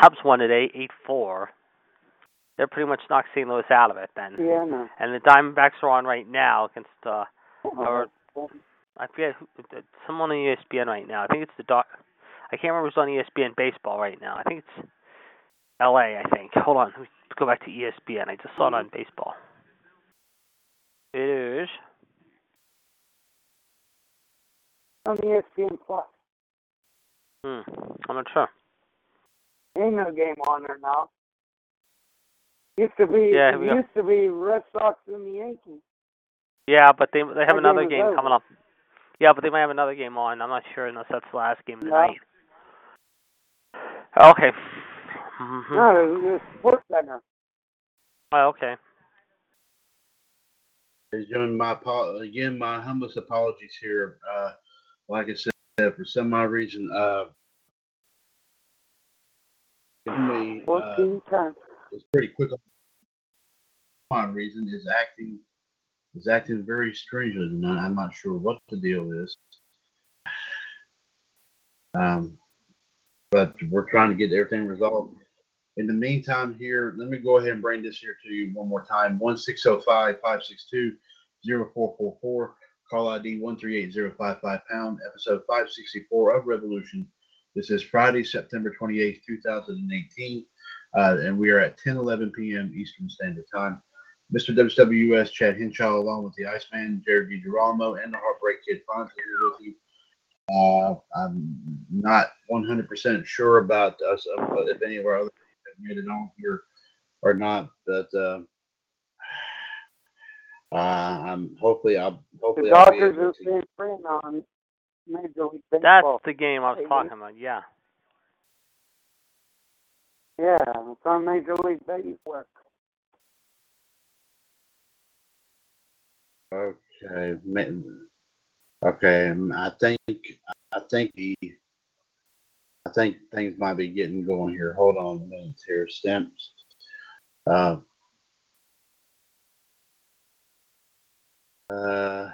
Cubs won today, eight four. They're pretty much knocked St. Louis out of it then. Yeah, I know. And the Diamondbacks are on right now against uh Or- Oh, I forget who, someone on ESPN right now. I think it's the dog. I can't remember who's on ESPN baseball right now. I think it's L.A. I think. Hold on, let go back to ESPN. I just saw it on baseball. It is. on ESPN Plus. Hmm. I'm not sure. Ain't no game on there now. Used to be. Yeah, here we go. used to be Red Sox and the Yankees. Yeah, but they they have That another game game coming up. Yeah, but they might have another game on. I'm not sure unless that's the last game of the No. night. Okay. hmm No, it was Sports Center. Oh, okay. Ladies and gentlemen, my again, my humblest apologies here. Uh, like I said, for some odd reason, uh, give me, uh, Fourteen times. was pretty quick odd reason, is acting is acting very strangely tonight. I'm not sure what the deal is. Um, but we're trying to get everything resolved. In the meantime, here, let me go ahead and bring this here to you one more time. 1605 562 0444. Call ID 138055 pound, episode 564 of Revolution. This is Friday, September 28th, 2018. Uh, and we are at 10 11 p.m. Eastern Standard Time. Mr. WWS Chad Henshaw, along with the Iceman, Jared DiGirolamo, and the Heartbreak Kid Fonz here with you. Uh, I'm not 100% sure about us, uh, if any of our other have made it on here or not, but uh, uh, I'm hopefully I'll The hopefully I'll be Dodgers able are to. staying friend on Major League That's the game I was talking about. Yeah. Yeah, it's on Major League Baseball. Okay, okay. I think I think the I think things might be getting going here. Hold on a minute here, stamps. Uh, uh,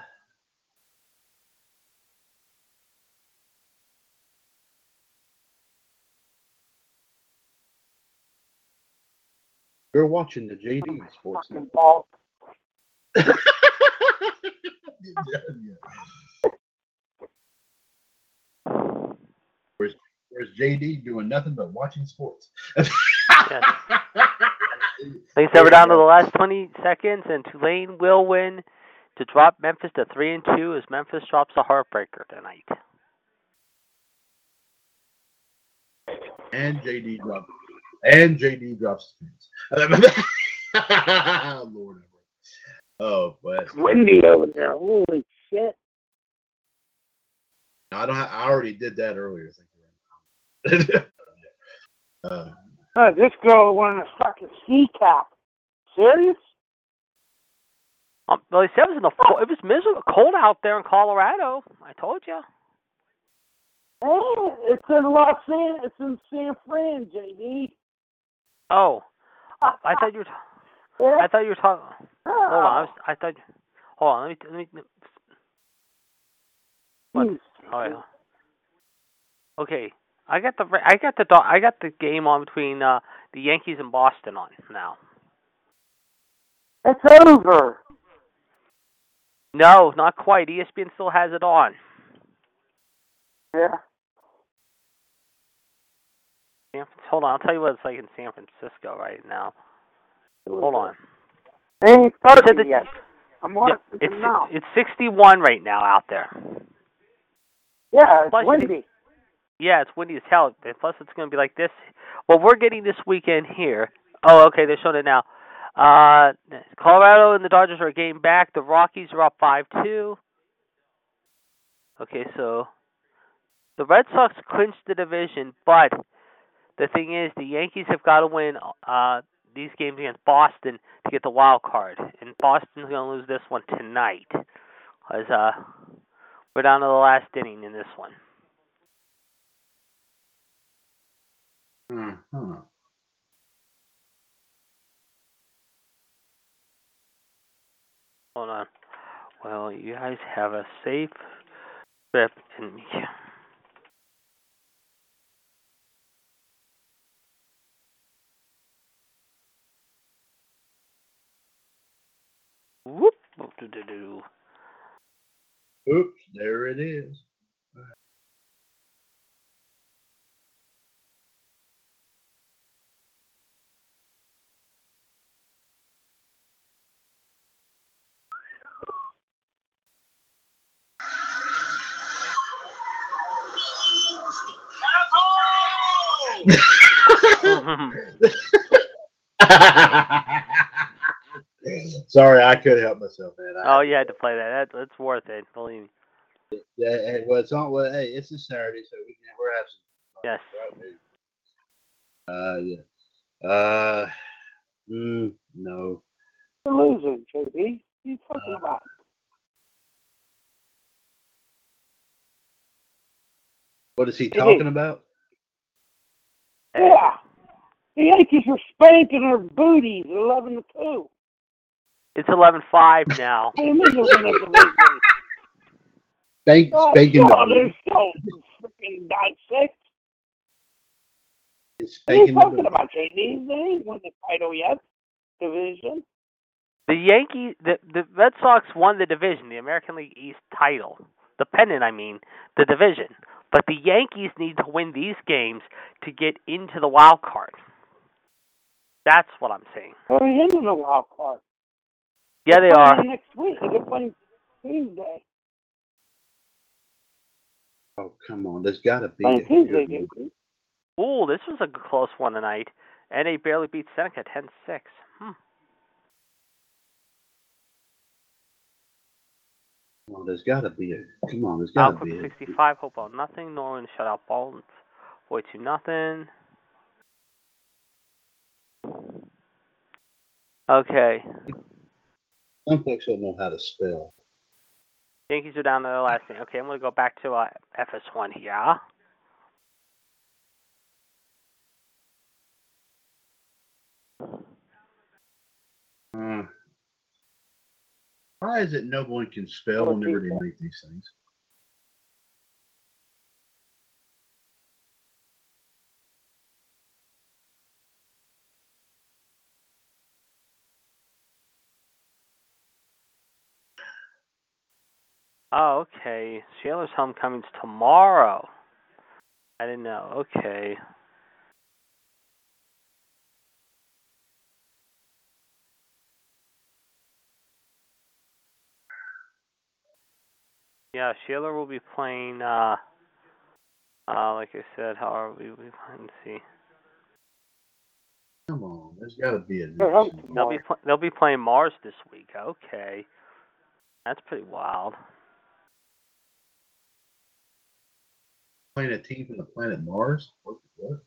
you're watching the JD Sports. Where's Where's JD doing nothing but watching sports? Yes. Things that we're down to the last 20 seconds, and Tulane will win to drop Memphis to three and two as Memphis drops a heartbreaker tonight. And JD drops. And JD drops the pins. Lord. Oh, but It's windy over there. Holy shit. I don't. I already did that earlier. Thank you. uh, Uh, this girl wearing a fucking ski cap. Serious? Um, well, they said it was in the fo- it was miserable, cold out there in Colorado. I told you. Hey, it's in Los Angeles. It's in San Fran, JD. Oh, I thought you were. T- Yeah. I thought you were talking. Hold on, I was. I thought. Hold on, let me. Let me. What? Hmm. All right. Okay, I got the. I got the. I got the game on between uh, the Yankees and Boston on now. It's over. No, not quite. ESPN still has it on. Yeah. San, hold on, I'll tell you what it's like in San Francisco right now. Hold on. They ain't said started that- yet. I'm Yeah, it's now. it's 61 right now out there. Yeah, it's Plus windy. Yeah, it's windy as hell. Plus, it's going to be like this. Well, we're getting this weekend here. Oh, okay, they're showing it now. Uh, Colorado and the Dodgers are a game back. The Rockies are up five-two. Okay, so the Red Sox clinched the division, but the thing is, the Yankees have got to win uh, these games against Boston to get the wild card, and Boston's going to lose this one tonight, because uh, we're down to the last inning in this one. hmm. Hold on. Well, you guys have a safe trip and whoop whoop doo doo doo. Oops, there it is. Sorry, I couldn't help myself, man. I, oh, you had to play that. that. That's worth it. Believe me. Yeah, hey, well, it's on. Well, hey, it's a Saturday, so we can we're having Yes. Uh, yeah. Uh, mm, no. You're losing, JB. What are you talking Uh, about? What is he talking is. about? Yeah. The Yankees are spanking our booties 11 to 2. It's eleven five now. What oh, do you mean you're gonna division? Spank, Oh, spanking God, the, they're so freaking dissect. it's What are you spanking talking the, about, JD? They ain't won the title yet. Division. The Yankees, the the Red Sox won the division, the American League East title, the pennant. I mean, the division. But the Yankees need to win these games to get into the wild card. That's what I'm saying. They're in the wild card. Yeah, they They're Next week, they're playing Tuesday. oh, come on. There's got to be. Playing a- Tuesday, JD. Ooh, this was a close one tonight. NA barely beat Seneca 10-6. Hmm. Come on, there's got to be a. Come on, there's got to be Aliquippa. 65, Hopewell nothing. Norwin shut out Baldwin 42 nothing. Okay. Some folks don't know how to spell. Yankees are down to their last game. Okay, I'm going to go back to uh, FS1 here. Uh, why is it no one can spell whenever they make these things? Oh, okay. Shaler's Homecoming's tomorrow. I didn't know. Okay. Yeah, Shaler will be playing. Uh, uh, like I said, how are we? we let's see. Come on, there's got to be a. They're home They'll be pl- they'll be playing Mars this week. Okay, that's pretty wild. Playing a team from the planet Mars? What? what?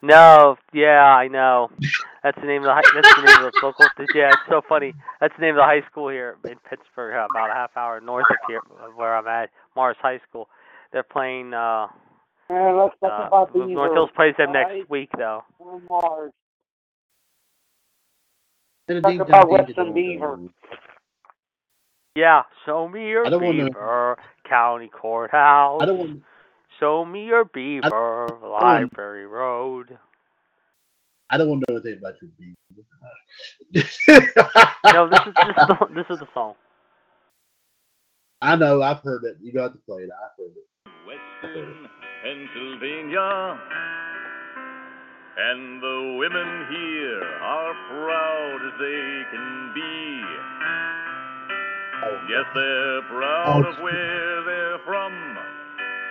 No, yeah, I know. That's the name of the high, that's the name of the local. Yeah, it's so funny. That's the name of the high school here in Pittsburgh, uh, about a half hour north of here, of where I'm at, Mars High School. They're playing. uh And let's talk uh, about the North Hills plays them alright? next week, though. Mars. Talk about dong, Western Beaver. Yeah, show me your I don't beaver, county courthouse. I don't want. Show me your beaver, library road. I don't want to know anything about your beef. No, this is this is the, this is the song. I know. I've heard it. You got to play it. I've heard it. Western Pennsylvania. And the women here are proud as they can be. Oh. Yes, they're proud oh. of where they're from.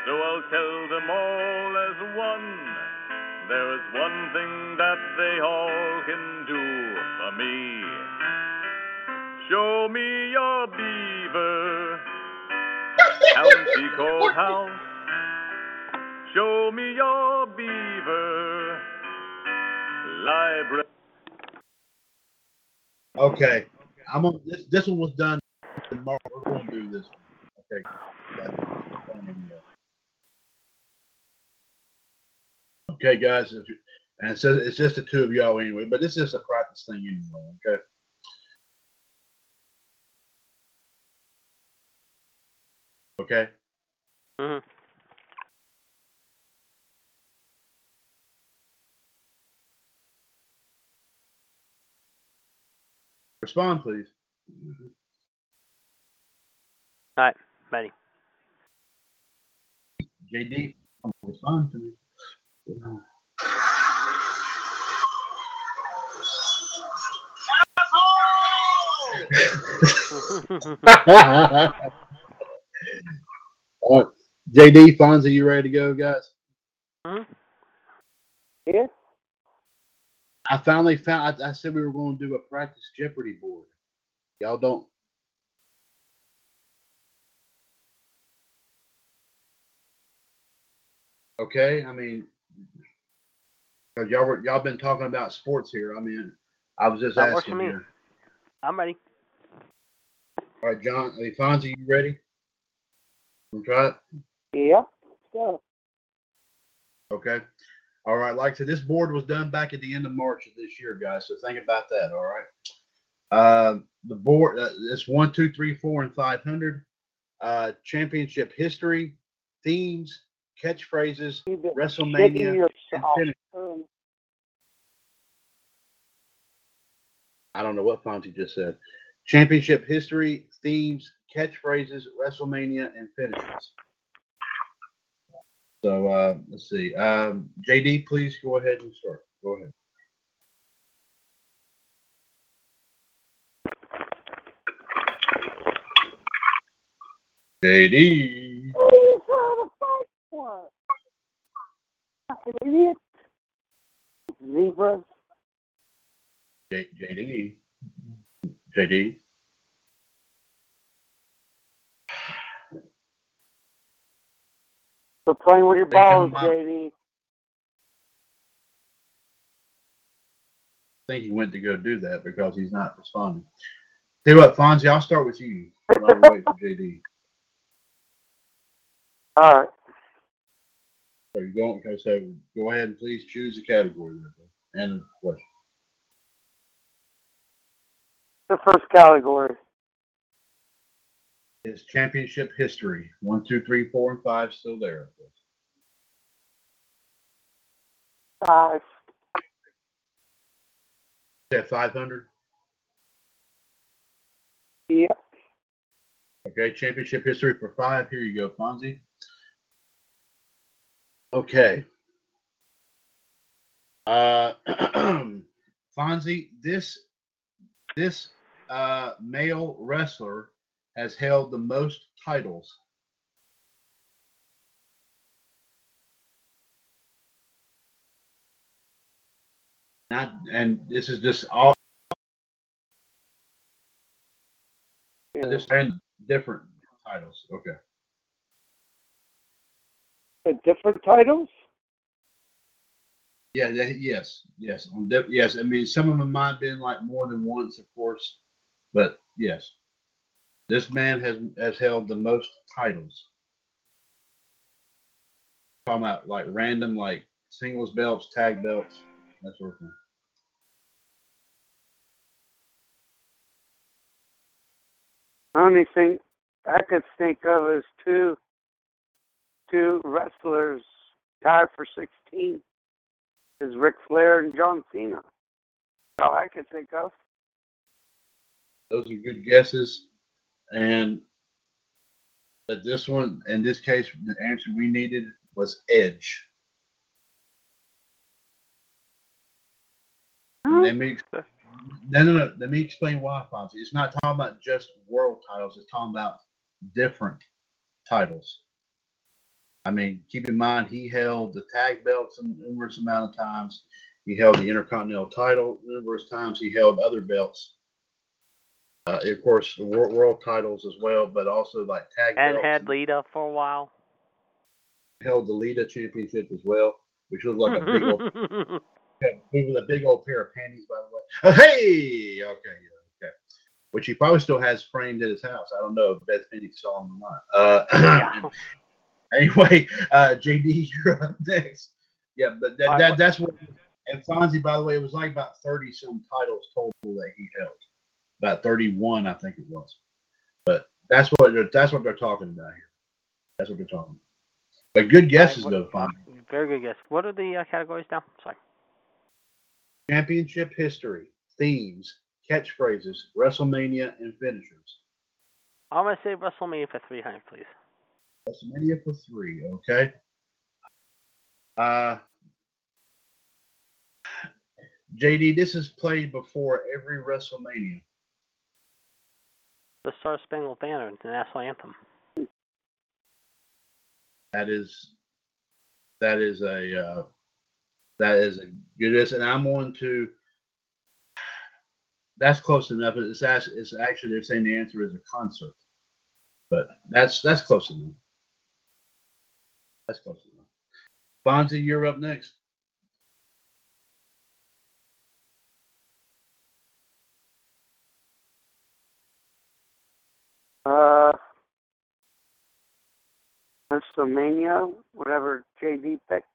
So I'll tell them all as one. There is one thing that they all can do for me. Show me your beaver, county courthouse. Show me your beaver, library. Okay. I'm on. This, this one was done. Tomorrow. We're going to do this one. Okay. Okay, guys. if you- And it says it's just the two of y'all anyway, but this is a practice thing anyway. Okay. Okay. hmm Respond, please. All right, ready. JD, respond to me. Right. JD, Fonzie, you ready to go, guys? Mhm. Yeah? I finally found. I, I said we were going to do a practice Jeopardy board. Y'all don't. Okay, I mean, 'cause y'all were y'all been talking about sports here. I mean, I was just That works asking for me. you. I'm ready. All right, John, hey, Fonzie, you ready? Wanna try it? Yeah. So, Okay. All right. Like I said, this board was done back at the end of March of this year, guys. So think about that. All right. Uh, the board, uh, it's one, two, three, four, and 500. Uh, championship history, themes, catchphrases, WrestleMania, and finish. Um, I don't know what Fonzie just said. Championship history, themes, catchphrases, WrestleMania, and finishes. So uh, let's see. Um, JD, please go ahead and start. Go ahead. JD. What are you trying to fight for? Fucking idiot. Zebras. J- JD. JD. Quit playing with your They come balls, up- JD. I think he went to go do that because he's not responding. Tell you what, Fonzie, I'll start with you. While we wait for JD. All right. So you go, so go ahead and please choose a category there, and a question. The first category. Is championship history one, two, three, four, and five still there? Five. Is that five hundred? Yep. Okay, championship history for five. Here you go, Fonzie. Okay. Uh, Fonzie, this this uh, male wrestler has held the most titles. Not, and this is just all just different titles. Okay. The different titles? Yeah, that, yes, yes, yes. I mean, some of them might have been like more than once, of course, but yes, this man has has held the most titles. Talking about like random, like singles belts, tag belts, that sort of thing. The only thing I could think of is two two wrestlers tied for 16 is Ric Flair and John Cena. That's all I can think of. Those are good guesses, and but this one, in this case, the answer we needed was Edge. Let me no, no, no. Let me explain why, Fonzie. It's not talking about just world titles. It's talking about different titles. I mean, keep in mind he held the tag belts numerous amount of times. He held the Intercontinental title numerous times. He held other belts. Uh, of course, the world, world titles as well, but also like tag And belts. had Lita for a while. held the Lita Championship as well, which was like a big old was a big old pair of panties, by the way. Oh, hey, okay, yeah, okay. Which he probably still has framed at his house. I don't know if Beth Phoenix saw him or not. Uh, anyway, uh, JD, you're up next. Yeah, but that, that that's what. And Fonzie, by the way, it was like about thirty some titles total that he held. About thirty-one, I think it was. But that's what they're, that's what they're talking about here. That's what they're talking. about. But good guesses what- though, Fonzie. Very good guess. What are the uh, categories now? Sorry. championship history, themes, catchphrases, WrestleMania, and finishers. I'm going to say WrestleMania for 300, please. WrestleMania for three, okay? Uh, JD, this is played before every WrestleMania. The Star Spangled Banner, the national anthem. That is, that is a, uh, that is a good. And I'm going to. That's close enough. It's actually, it's actually they're saying the answer is a concert, but that's that's close enough. That's close enough. Fonzie, you're up next. Uh, WrestleMania, whatever JD picked.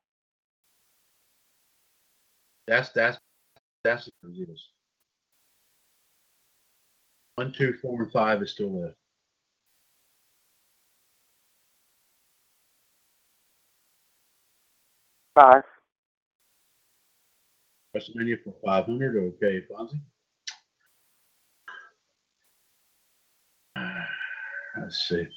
That's that's that's the yes. One, two, four, and five is still left. Five. WrestleMania for 500. Okay, Fonzie. Let's see.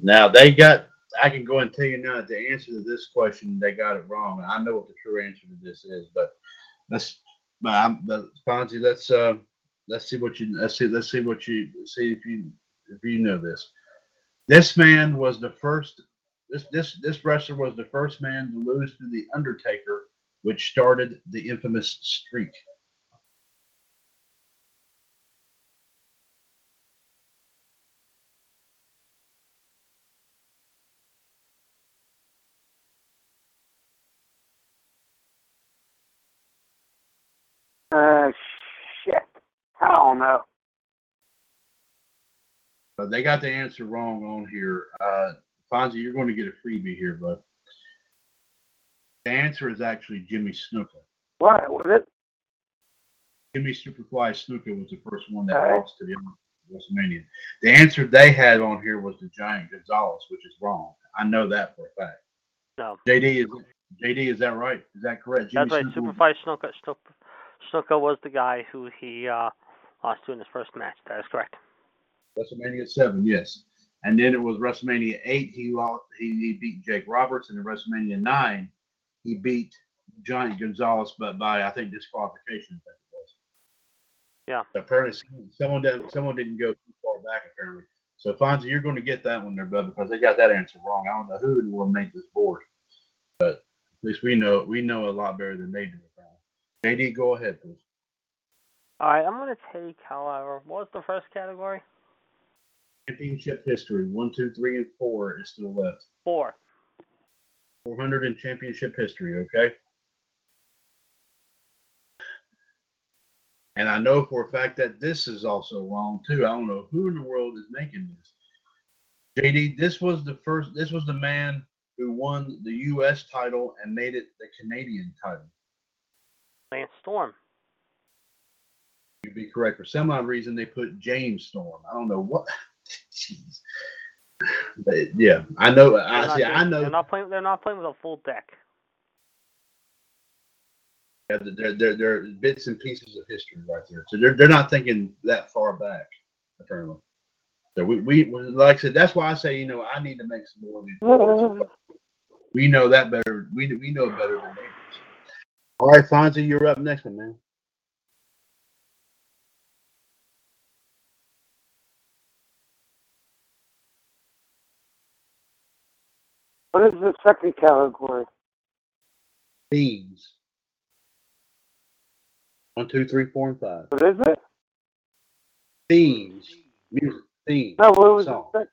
Now they got. I can go and tell you now the answer to this question. They got it wrong. I know what the true answer to this is, but let's. But, Fonzie, let's uh, let's see what you let's see let's see what you see if you if you know this. This man was the first. This this this wrestler was the first man to lose to the Undertaker which started the infamous streak. Uh, shit. I don't know. But they got the answer wrong on here. Uh, Fonzie, you're going to get a freebie here, bud. The answer is actually Jimmy Snuka. What was it? Jimmy Superfly Snuka was the first one that Alright. lost to the WrestleMania. The answer they had on here was the Giant Gonzalez, which is wrong. I know that for a fact. No, JD is JD, is that right? Is that correct? that's right. Snuka Superfly Snuka, Snuka, Snuka was the guy who he uh, lost to in his first match. That is correct. WrestleMania seven, yes. And then it was WrestleMania eight. He lost. He, he beat Jake Roberts, and in WrestleMania nine, he beat Giant Gonzalez, but by I think disqualification. I think it was. Yeah. Apparently, someone didn't. Someone didn't go too far back. Apparently. So Fonzie, you're going to get that one there, bud, because they got that answer wrong. I don't know who will make this board, but at least we know we know a lot better than they do. apparently. JD, go ahead, please. All right, I'm going to take, however, what was the first category? Championship history one, two, three, and four is still left. Four. 400 in championship history, okay? And I know for a fact that this is also wrong too. I don't know who in the world is making this. JD, this was the first, this was the man who won the U.S. title and made it the Canadian title. Lance Storm. You'd be correct. For some odd reason, they put James Storm. I don't know what. Jeez. But yeah, I know. I see. doing- I know. They're not playing. They're not playing with a full deck. Yeah, they're, they're, they're bits and pieces of history right there. So they're, they're not thinking that far back, apparently. So we, we, like I said, that's why I say, you know, I need to make some more of these. We know that better. We, we know better than they do. All right, Fonzie, you're up next one, man. What is the second category? Themes. One, two, three, four, and five. What is it? Themes. Music. Themes. No, what was Song. the second?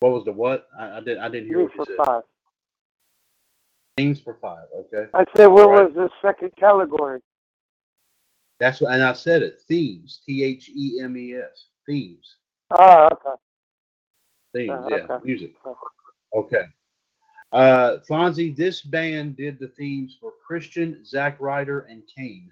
What was the what? I, I didn't. I didn't hear Three what you for said. five. Themes for five. Okay. I said, what right. was the second category? That's what, and I said it. Themes. T H E M E S. Themes. Oh, ah, okay. Themes. Uh, yeah. okay. Music. Okay. Uh, Fonzie, this band did the themes for Christian, Zack Ryder, and Kane.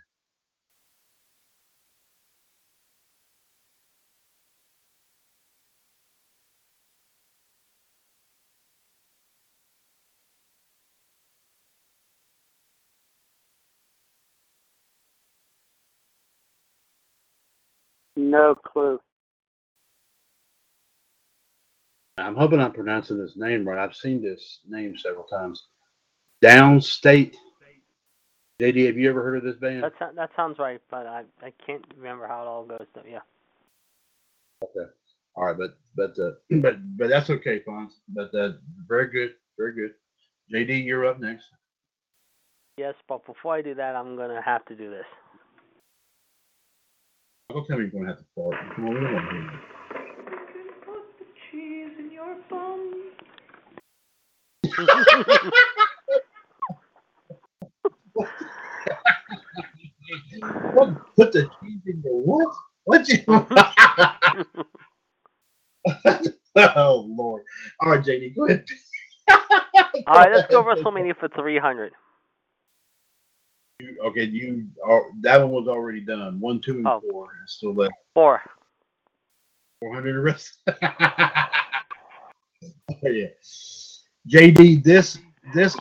No clue. I'm hoping I'm pronouncing this name right. I've seen this name several times. Downstait. JD, have you ever heard of this band? That that sounds right, but I I can't remember how it all goes. Though. Yeah. Okay. All right, but but uh, but but that's okay, Fonz. But uh, very good, very good. JD, you're up next. Yes, but before I do that, I'm gonna have to do this. Don't tell me you're gonna have to fart. Come on, we don't want to hear. What? Put the cheese in your what? What you? oh Lord! All right, JD, go ahead. All right, let's go WrestleMania for 300. Okay, you are, that one was already done. One, two, and Oh. four still left. Four. Four hundred the rest. oh, yeah. JD, this this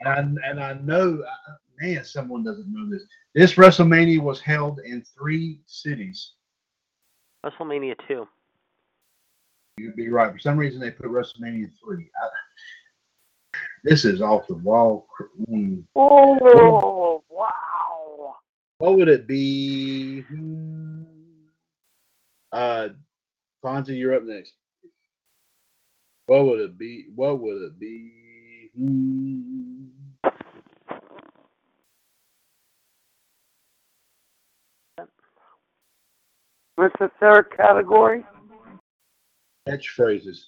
and and I know, uh, man, someone doesn't know this. This WrestleMania was held in three cities. WrestleMania 2. You'd be right. For some reason, they put WrestleMania three. I, this is off the wall. Oh, wow. What would it be? Hmm. Uh, Fonzie, you're up next. What would it be? What would it be? Hmm. What's the third category? Catchphrases.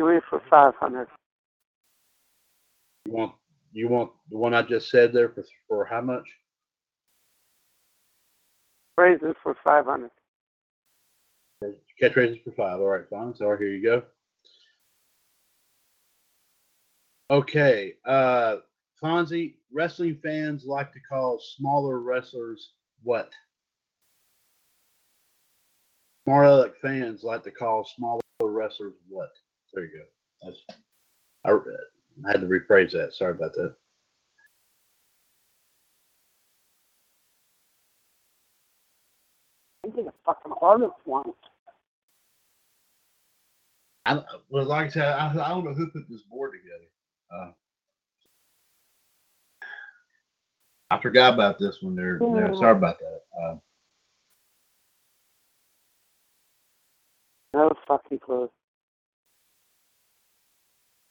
Three for 500. You want you want the one I just said there for for how much? Raises for 500. Catch raises for five. All right, fine. So here you go. Okay, uh, Fonzie. Wrestling fans like to call smaller wrestlers what? Smaller fans like to call smaller wrestlers what? There you go. That's I, I had to rephrase that. Sorry about that. I think the fucking hardest one. I, well, like I said, I, I don't know who put this board together. Uh, I forgot about this one there. there. Sorry about that. Uh, No fucking clue.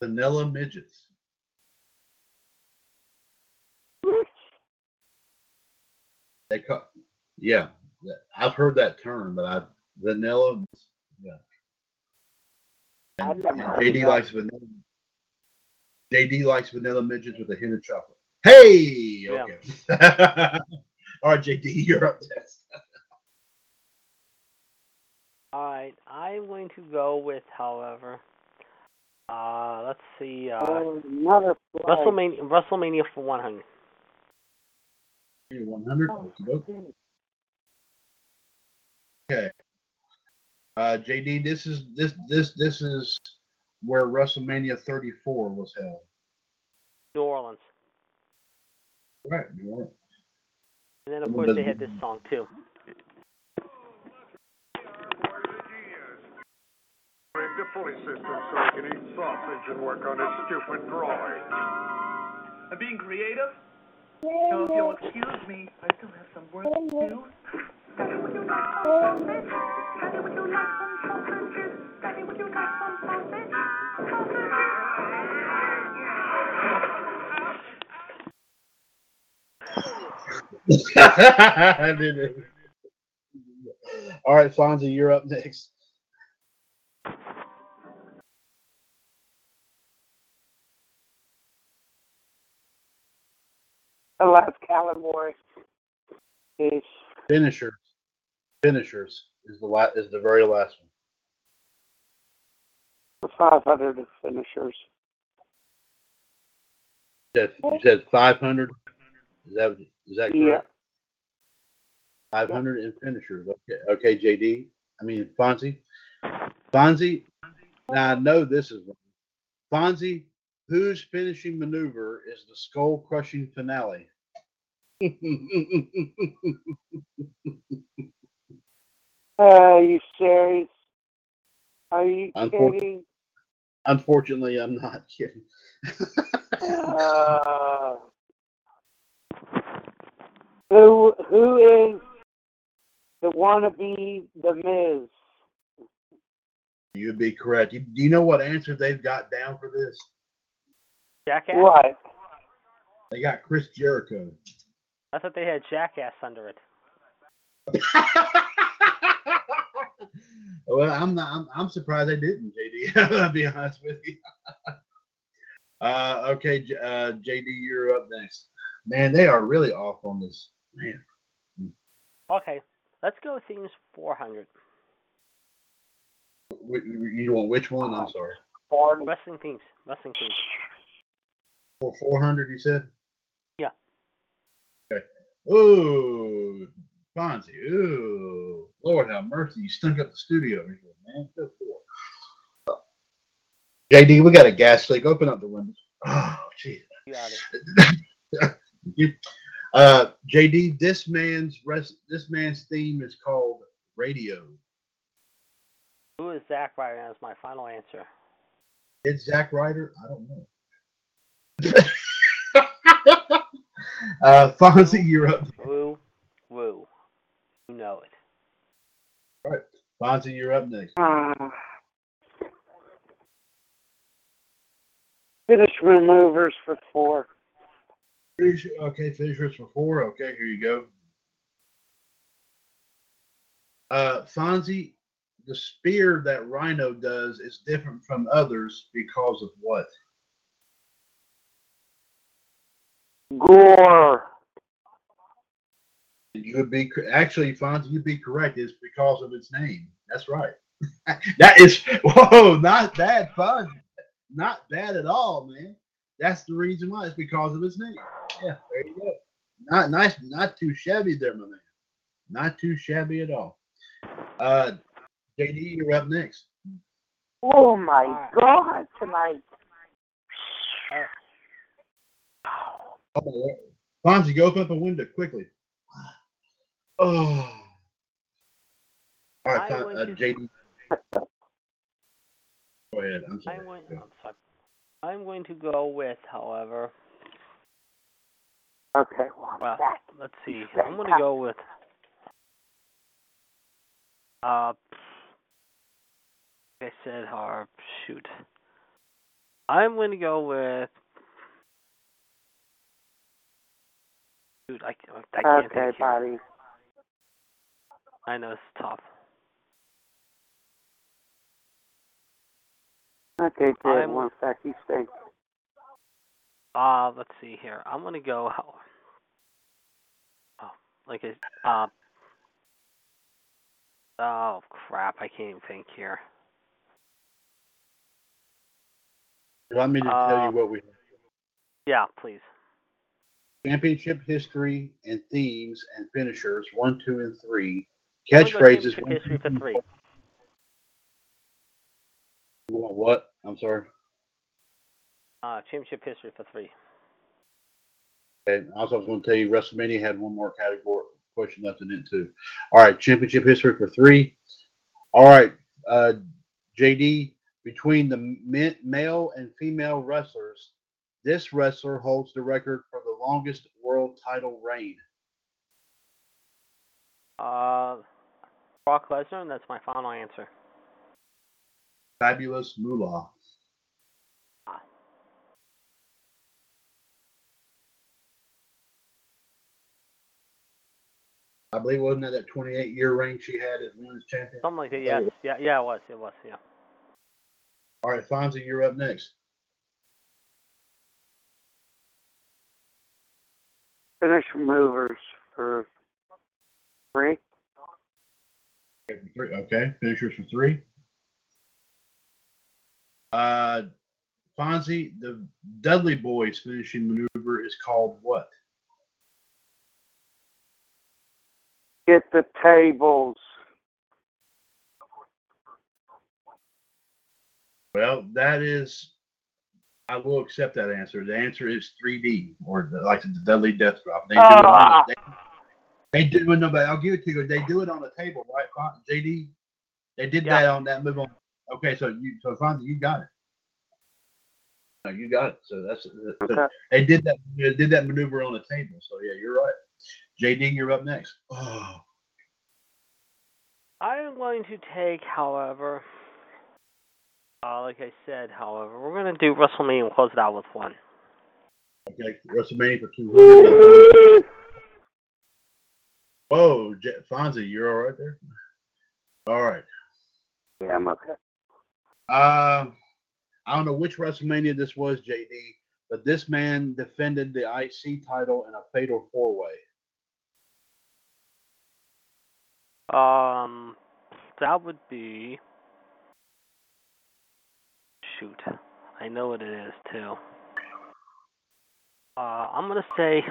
Vanilla midgets. They call, yeah. I've heard that term, but I vanilla. Yeah. And, and JD likes vanilla. JD likes vanilla midgets with a hint of chocolate. Hey. Yeah. Okay. All right, JD, you're up next. All right, I'm going to go with, however, uh, let's see, uh, Oh, another flag. WrestleMania, WrestleMania for 100. 100. Okay. Uh, JD, this is this this this is where WrestleMania 34 was held. New Orleans. Right. New Orleans. And then, of course, they had this song, too. The pulley system so he can eat sausage and work on his stupid drawing. I'm being creative. So if you'll excuse me, I still have some work to do. I did it. All right, Fonzie, you're up next. The last category is Finishers. Finishers is the la- is the very last one. the 500 finishers. You said, you said 500. Is that is that correct? Yeah. correct? 500 in finishers. Okay, okay, JD. I mean Fonzie. Fonzie. Now I know this is. Fonzie. Whose finishing maneuver is the skull crushing finale? Are you serious? Are you Unfor- kidding? Unfortunately, I'm not kidding. Uh, who who is the wannabe the Miz? You'd be correct. You, do you know what answer they've got down for this? Jackass? What? They got Chris Jericho. I thought they had Jackass under it. well, I'm not. I'm, I'm surprised they didn't, JD. I'll be honest with you. uh, okay, uh, JD, you're up next. Man, they are really off on this. Man, Okay, let's go themes 400. You want which one? I'm sorry. Forty. Wrestling teams. Wrestling teams. For 400, you said? Yeah. Okay. Ooh, Fonzie. Ooh, Lord have mercy. You stunk up the studio man. Good for JD, we got a gas leak. Open up the windows. Oh, jeez. You got it. You- uh, JD, this man's rest, this man's theme is called radio. Who is Zack Ryder? That's my final answer. It's Zack Ryder. I don't know. Uh, Fonzie, you're up. Woo, woo. You know it. All right, Fonzie, you're up next. Ah. Finish removers for four. Finish, okay, finishers for four. Okay, here you go. Uh, Fonzie, the spear that Rhino does is different from others because of what? Gore. You would be actually, Fonzie, you'd be correct. It's because of its name. That's right. that is whoa, not bad, Fonzie. Not bad at all, man. That's the reason why. It's because of its name. Yeah, there you go. Not nice, not too shabby there, my man. Not too shabby at all. Uh, JD, you're up next. Oh my God! Tonight. Oh, Fonzie, go open up a window quickly. Oh. All right, I Fon- went uh, to- JD. Go ahead. I'm sorry. I'm going, I'm, sorry. I'm going to go with, however, Okay, one well, let's see. I'm going to go with, uh, like I said, uh, shoot. I'm going to go with, shoot, I, I can't Okay, think here. buddy. I know it's tough. Okay, good. I'm- One sec. You stay. Uh, let's see here. I'm gonna go. Oh, like a uh. Oh crap! I can't even think here. You want me to tell Uh, you what we Yeah, please. Championship history and themes and finishers one, two, and three. I'm gonna go Catchphrases. one, history two, for three, three. four. You want what? I'm sorry. Uh, championship history for three. And also, I was going to tell you, WrestleMania had one more category question left in it too. All right, championship history for three. All right, uh, JD. Between the male and female wrestlers, this wrestler holds the record for longest world title reign. Uh, Brock Lesnar, and that's my final answer. Fabulous Moolah. I believe wasn't that that 28 year reign she had as women's champion? Something like that. Yes. Yeah. Yeah. It was. It was. Yeah. All right, Fonzie, you're up next. Finish removers for three. Okay, for three. Okay, finishers for three. Uh, Fonzie, the Dudley Boyz finishing maneuver is called what? Get the tables. Well, that is, I will accept that answer. The answer is 3D, or the, like the deadly Death Drop. They oh, do it on the, they, they do it. No, but I'll give it to you. They do it on the table, right, JD? They did that on that move on. Okay, so you, so Fonzie, you got it. No, you got it. So that's uh, so they did that. They did that maneuver on the table. So yeah, you're right. JD, you're up next. Oh, I am going to take, however, uh, like I said, however, we're going to do WrestleMania and close it out with one. okay. WrestleMania for 200. Whoa, J- Fonzie, you're all right there. All right. Yeah, I'm okay. Uh, I don't know which WrestleMania this was, JD, but this man defended the IC title in a fatal four way. Um, that would be. Shoot. I know what it is too. Uh, I'm gonna say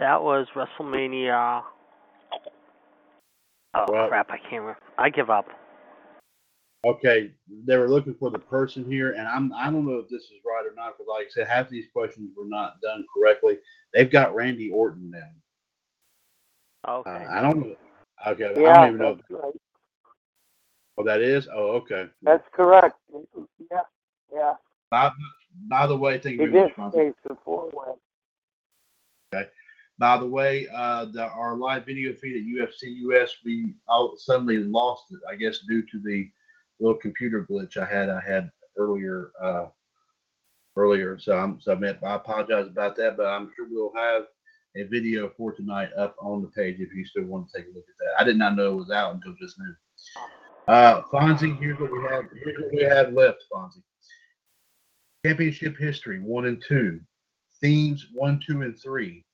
that was WrestleMania. Oh Well- crap! I can't. Remember. I give up. Okay, they were looking for the person here, and I'm I don't know if this is right or not because, like I said, half these questions were not done correctly. They've got Randy Orton now. Okay. Uh, I don't know. Okay, I don't even know. right. Oh, that is. Oh, okay. That's correct. Yeah, yeah. By, by the way, thank you did much. say the four way. Okay. By the way, uh, the, our live video feed at UFC US, we all suddenly lost it. I guess due to the little computer glitch I had. I had earlier. Uh, earlier, so I'm so I, meant, I apologize about that, but I'm sure we'll have a video for tonight up on the page if you still want to take a look at that. I did not know it was out until just now. Uh, Fonzie, here's what we have. Here's what we have left, Fonzie. Championship history one and two, themes one, two, and three,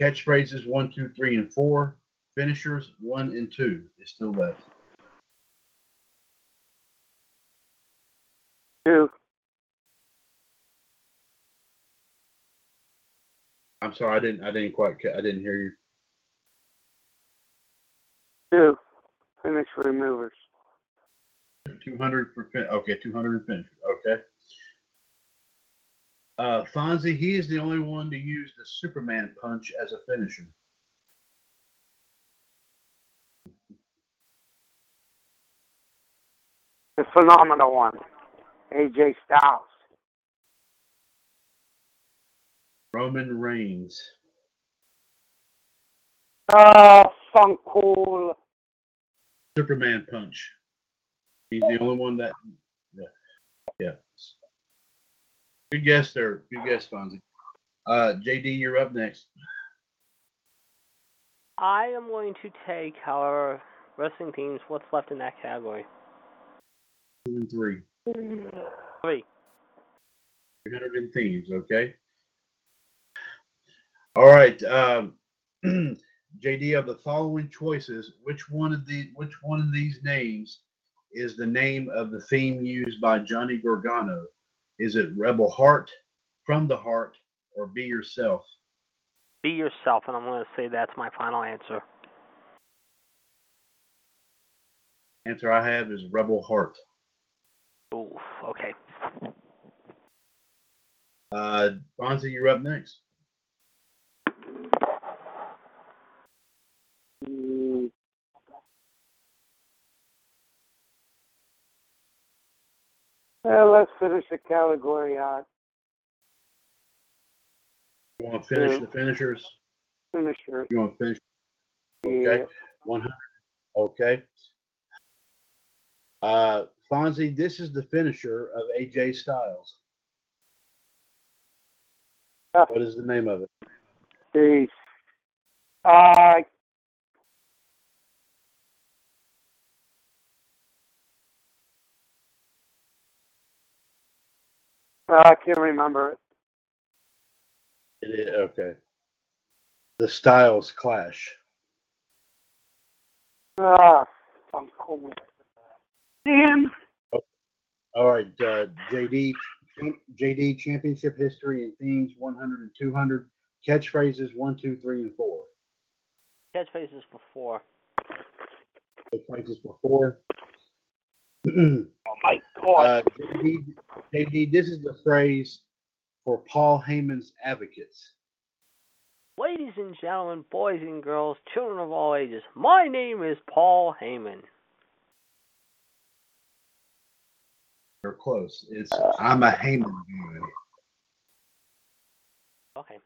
catchphrases one, two, three, and four, finishers one and two is still left. Two. I'm sorry, I didn't. I didn't quite. I didn't hear you. Two. Finish removers. 200 for fin- okay, 200 finishers. Okay. Uh, Fonzie, he is the only one to use the Superman punch as a finisher. The phenomenal one. AJ Styles. Roman Reigns. Uh, Funk Cool. Superman punch. He's the only one that. Yeah. Yeah. Good guess there. Good guess, Fonzie. Uh, JD, you're up next. I am going to take, however, wrestling teams. What's left in that category? Two and three. Three. 300 in themes, okay? All right. Um, JD, of the following choices, which one of the which one of these names is the name of the theme used by Johnny Gargano? Is it Rebel Heart, From the Heart, or Be Yourself? Be yourself, and I'm going to say that's my final answer. Answer I have is Rebel Heart. Ooh, okay. Uh, Fonzie, you're up next. Mm. Well, let's finish the category out. You want to finish Yeah. the finishers? Finisher. You want to finish? Yeah. Okay. 100. Okay. Uh, Fonzie, this is the finisher of AJ Styles. Ah. What is the name of it? Peace. Uh, I can't remember it. It is okay. The Styles Clash. Ah, I'm cool. Damn. All right, uh, JD, JD Championship History and Themes 100 and 200. Catchphrases 1, 2, 3, and 4. Catchphrases for four. Catchphrases for 4. Oh my God. Uh, JD, JD, this is the phrase for Paul Heyman's advocates. Ladies and gentlemen, boys and girls, children of all ages, my name is Paul Heyman. You're close. It's I'm a Heyman guy. Okay.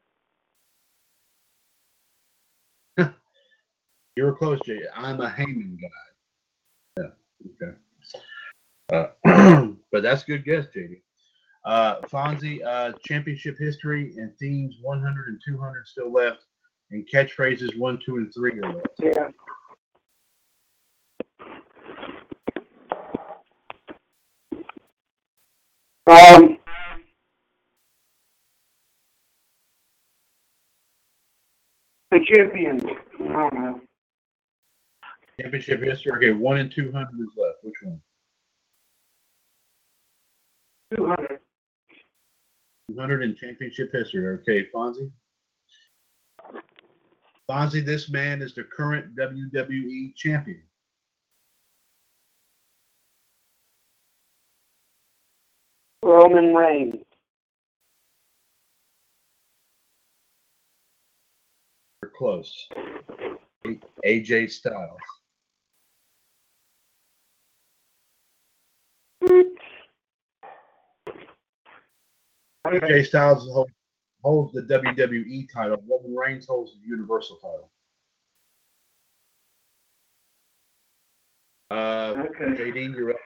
You were close, JD. I'm a Heyman guy. Yeah. Okay. Uh, but that's a good guess, JD. Uh, Fonzie, uh, championship history and themes 100 and 200 still left, and catchphrases 1, 2, and 3 are left. Yeah. Um, the champion. I don't know. Championship history. Okay, 1 and 200 is left. Which one? 200. 200 in championship history. Okay, Fonzie. Fonzie, this man is the current WWE champion. Roman Reigns. We're close. AJ Styles. AJ Styles hold- holds the WWE title. Roman Reigns holds the Universal title. Uh, Okay. JD, you're up.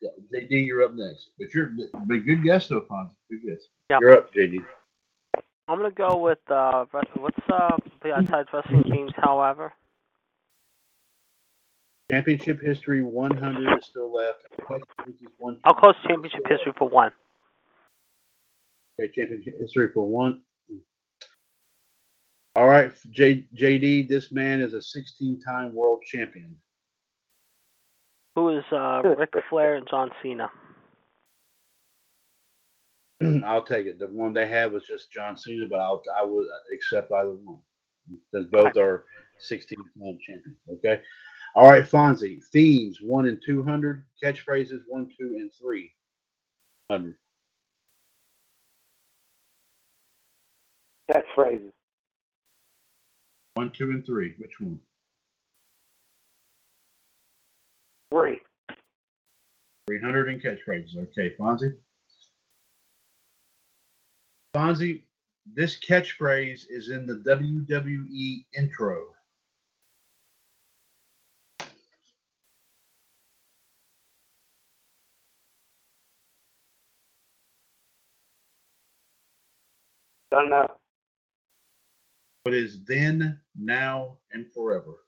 Yeah, JD, you're up next. But you're but good guess though, Fonzie. Good guess. Yeah. You're up, JD. I'm gonna go with uh, what's uh the outside wrestling teams. However, Championship history 100 is still left. One, I'll close championship history for one. Okay, championship history for one. All right, J, JD, this man is a 16 time world champion. Who is uh, Ric Flair and John Cena? I'll take it. The one they had was just John Cena, but I'll, I would accept either one. Because both are 16 time champions. Okay. All right, Fonzie. Themes 1 and 200. Catchphrases 1, 2, and 300. Catchphrases. 1, 2, and 3. Which one? Three. 300 in catchphrases. Okay, Fonzie. Fonzie, this catchphrase is in the WWE intro. Don't know. What is then, now, and forever?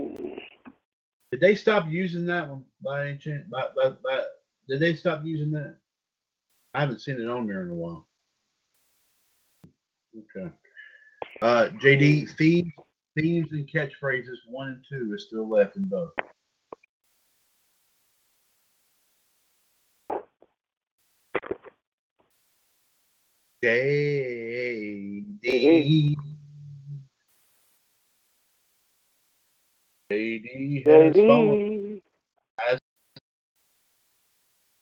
Did they stop using that one by any chance? By, by, by, did they stop using that? I haven't seen it on there in a while. Okay. Uh, JD, themes, themes and catchphrases one and two is still left in both. JD. JD has. JD. Has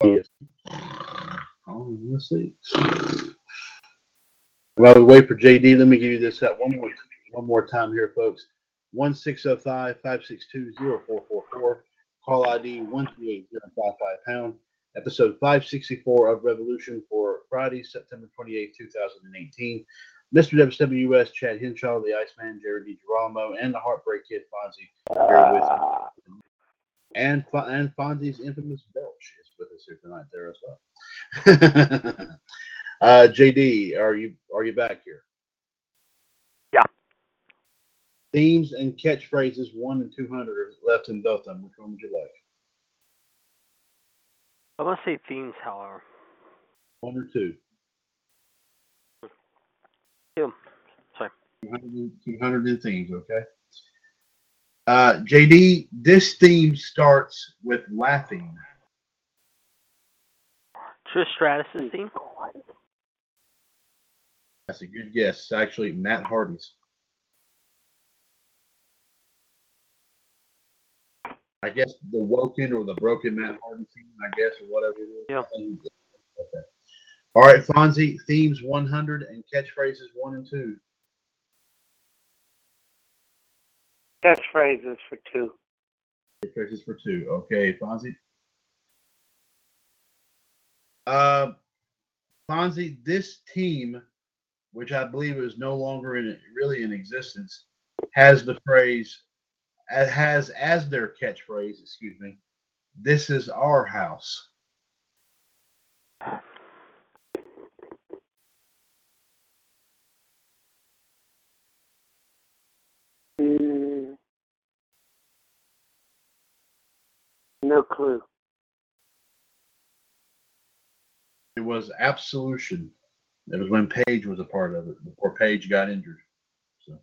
yes. Oh, let's see. While we wait for JD, let me give you this uh, one more one more time here, folks. 1605-562-0444. Call ID 138055 pound. Episode 564 of Revolution for Friday, September 28, 2018. Mr. WWS, Chad Henshaw, the Iceman, Jared DiGirolamo, and the Heartbreak Kid, Fonzie, here with me. And, and Fonzie's infamous Belch is with us here tonight there as well. uh, JD, are you are you back here? Yeah. Themes and catchphrases one and two hundred are left in both of them. Which one would you like? I'm gonna say themes. However, One or two? two. Sorry. 200, 200 in themes, okay? Uh, JD, this theme starts with laughing. Trish Stratus' theme. That's a good guess. Actually Matt Hardy's. I guess the woken or the broken Matt Hardy theme, I guess, or whatever it is. Yeah. Okay. All right, Fonzie, themes 100 and catchphrases 1 and 2. Catchphrases for two. Catchphrases for 2. Okay, Fonzie. Uh, Fonzie, this team, which I believe is no longer in really in existence, has the phrase has as their catchphrase, excuse me, this is our house. Mm. No clue. It was absolution. It was when Paige was a part of it before Paige got injured. So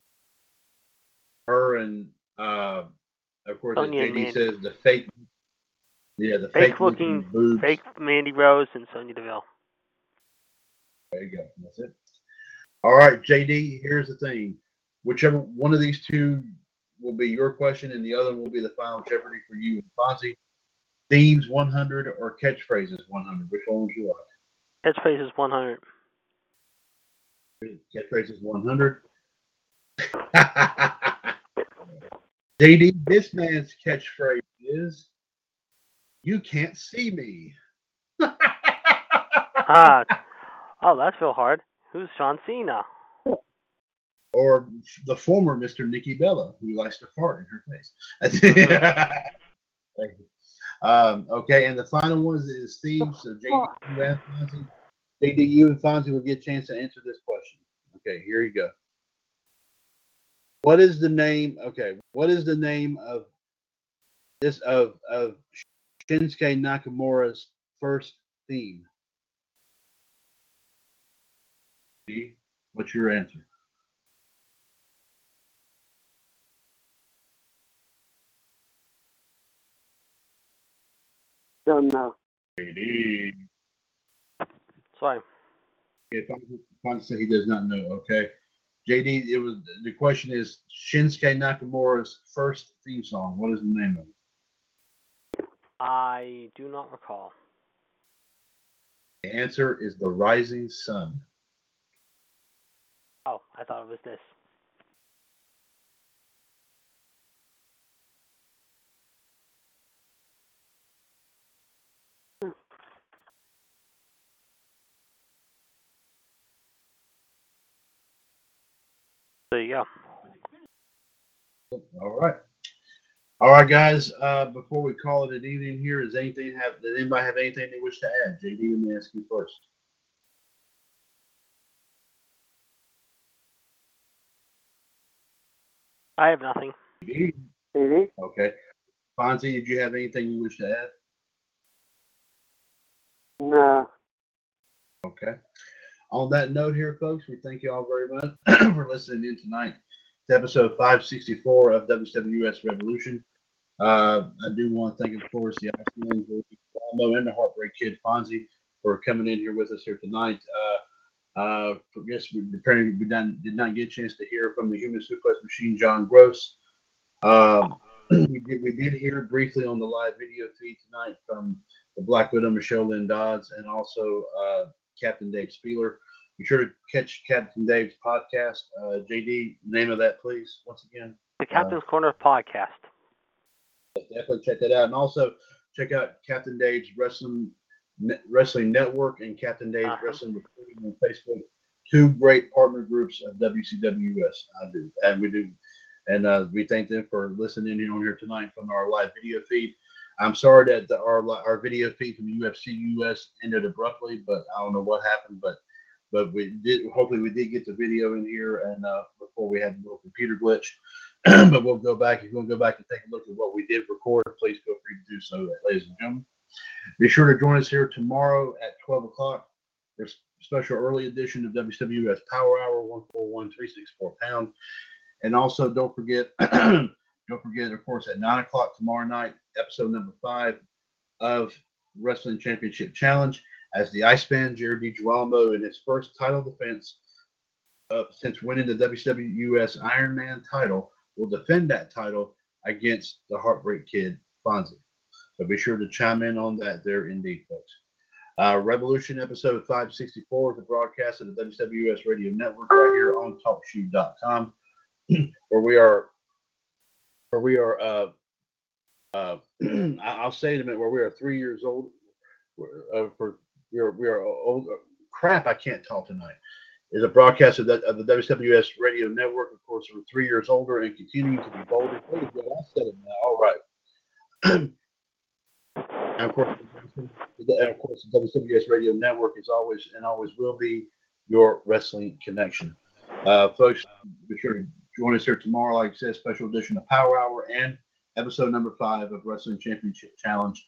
her and uh, of course, Sonya JD says, the fake Yeah, the Fake fake looking, boobs. fake Mandy Rose and Sonya Deville. There you go. That's it. All right, JD. Here's the thing. Whichever one of these two will be your question, and the other will be the final Jeopardy for you and Fonzie. Themes 100 or catchphrases 100. Which one would you like? Catchphrase is 100. Catchphrases 100. JD, this man's catchphrase is "You can't see me." ah, oh, that's real hard. Who's John Cena? or the former Mr. Nikki Bella, who likes to fart in her face. Thank you. Um, okay, and the final one is Steve. So JD, you and Fonzie, JD, you and Fonzie will get a chance to answer this question. Okay, here you go. What is the name? Okay, what is the name of this of of Shinsuke Nakamura's first theme? Steve, What's your answer? Don't know. JD. Sorry. If Fonzie said he does not know, okay. JD, it was the question is Shinsuke Nakamura's first theme song. What is the name of it? I do not recall. The answer is The Rising Sun. Oh, I thought it was this. There you go. All right. All right, guys. Uh, before we call it an evening here, does anything have does anybody have anything they wish to add? JD, let me ask you first. I have nothing. JD? JD? Okay. Fonzie, did you have anything you wish to add? No. Okay. On that note, here, folks, we thank you all very much for listening in tonight to episode 564 of WWS Revolution. Uh, I do want to thank, of course, the Iceman, Mo, and the Heartbreak Kid Fonzie for coming in here with us here tonight. Uh, uh, guess we apparently we done, did not get a chance to hear from the Human Suplex Machine, John Gross. Um, we did we did hear briefly on the live video feed tonight from the Black Widow, Michelle Lynn Dodds, and also uh, Captain Dave Spieler. Be sure to catch Captain Dave's podcast. Uh, JD, name of that, please, once again. The Captain's Corner podcast. Definitely check that out, and also check out Captain Dave's Wrestling Net- Wrestling Network and Captain Dave's Uh-huh. Wrestling Recruiting on Facebook. Two great partner groups of WCWS. I do, and we do, and uh, we thank them for listening in on here tonight from our live video feed. I'm sorry that the, our our video feed from UFC US ended abruptly, but I don't know what happened, but but we did. Hopefully, we did get the video in here, and uh, before we had a little computer glitch. but we'll go back. If you want to go back and take a look at what we did record, please feel free to do so, ladies and gentlemen. Be sure to join us here tomorrow at 12 o'clock for a special early edition of WWS Power Hour 141364 pound. And also, don't forget, don't forget, of course, at 9 o'clock tomorrow night, episode number five of Wrestling Championship Challenge, as the Iceman, Jared DiGirolamo, in his first title defense uh, since winning the WWS Iron Man title, will defend that title against the Heartbreak Kid, Fonzie. So be sure to chime in on that there indeed, folks. Uh, Revolution episode 564 is a broadcast of the WWS Radio Network right here on TalkShoe.com, where we are, where we are, uh, uh, I'll say in a minute, where we are three years old. Uh, for we are we are old. Crap, I can't talk tonight. Is a broadcast of the, of the WWS Radio Network. Of course, we're three years older and continuing to be bolder. You. I said it now. All right. And of course, and of course, the WWS Radio Network is always and always will be your wrestling connection. Uh, folks, be sure to join us here tomorrow. Like I said, special edition of Power Hour and episode number five of Wrestling Championship Challenge.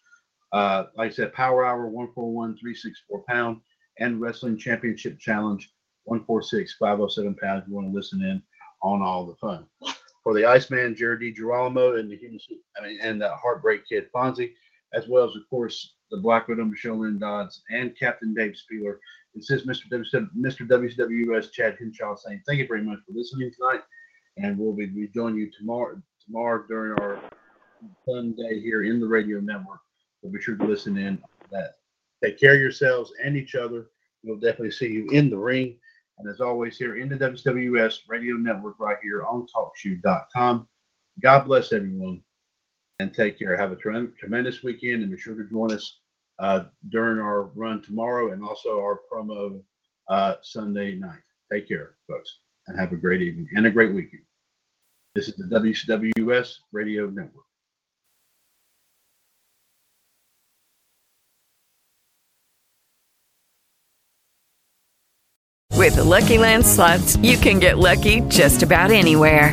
Uh, like I said, Power Hour one four one three six four pound and Wrestling Championship Challenge one four six five zero seven pound. If you want to listen in on all the fun. For the Iceman, Jared DiGirolamo, and the Human, I mean, and the Heartbreak Kid Fonzie. as well as, of course, the Black Widow, Michelle Lynn Dodds, and Captain Dave Spieler. This is Mr. W- Mr. WCWS Chad Hinshaw saying thank you very much for listening tonight, and we'll be we join you tomorrow tomorrow during our fun day here in the radio network. So be sure to listen in that. Take care of yourselves and each other. We'll definitely see you in the ring. And as always, here in the WWS Radio Network, right here on TalkShoe.com. God bless everyone and take care. Have a trem- tremendous weekend and be sure to join us uh, during our run tomorrow and also our promo uh, Sunday night. Take care, folks, and have a great evening and a great weekend. This is the WCWS Radio Network. With the Lucky Land slots, you can get lucky just about anywhere.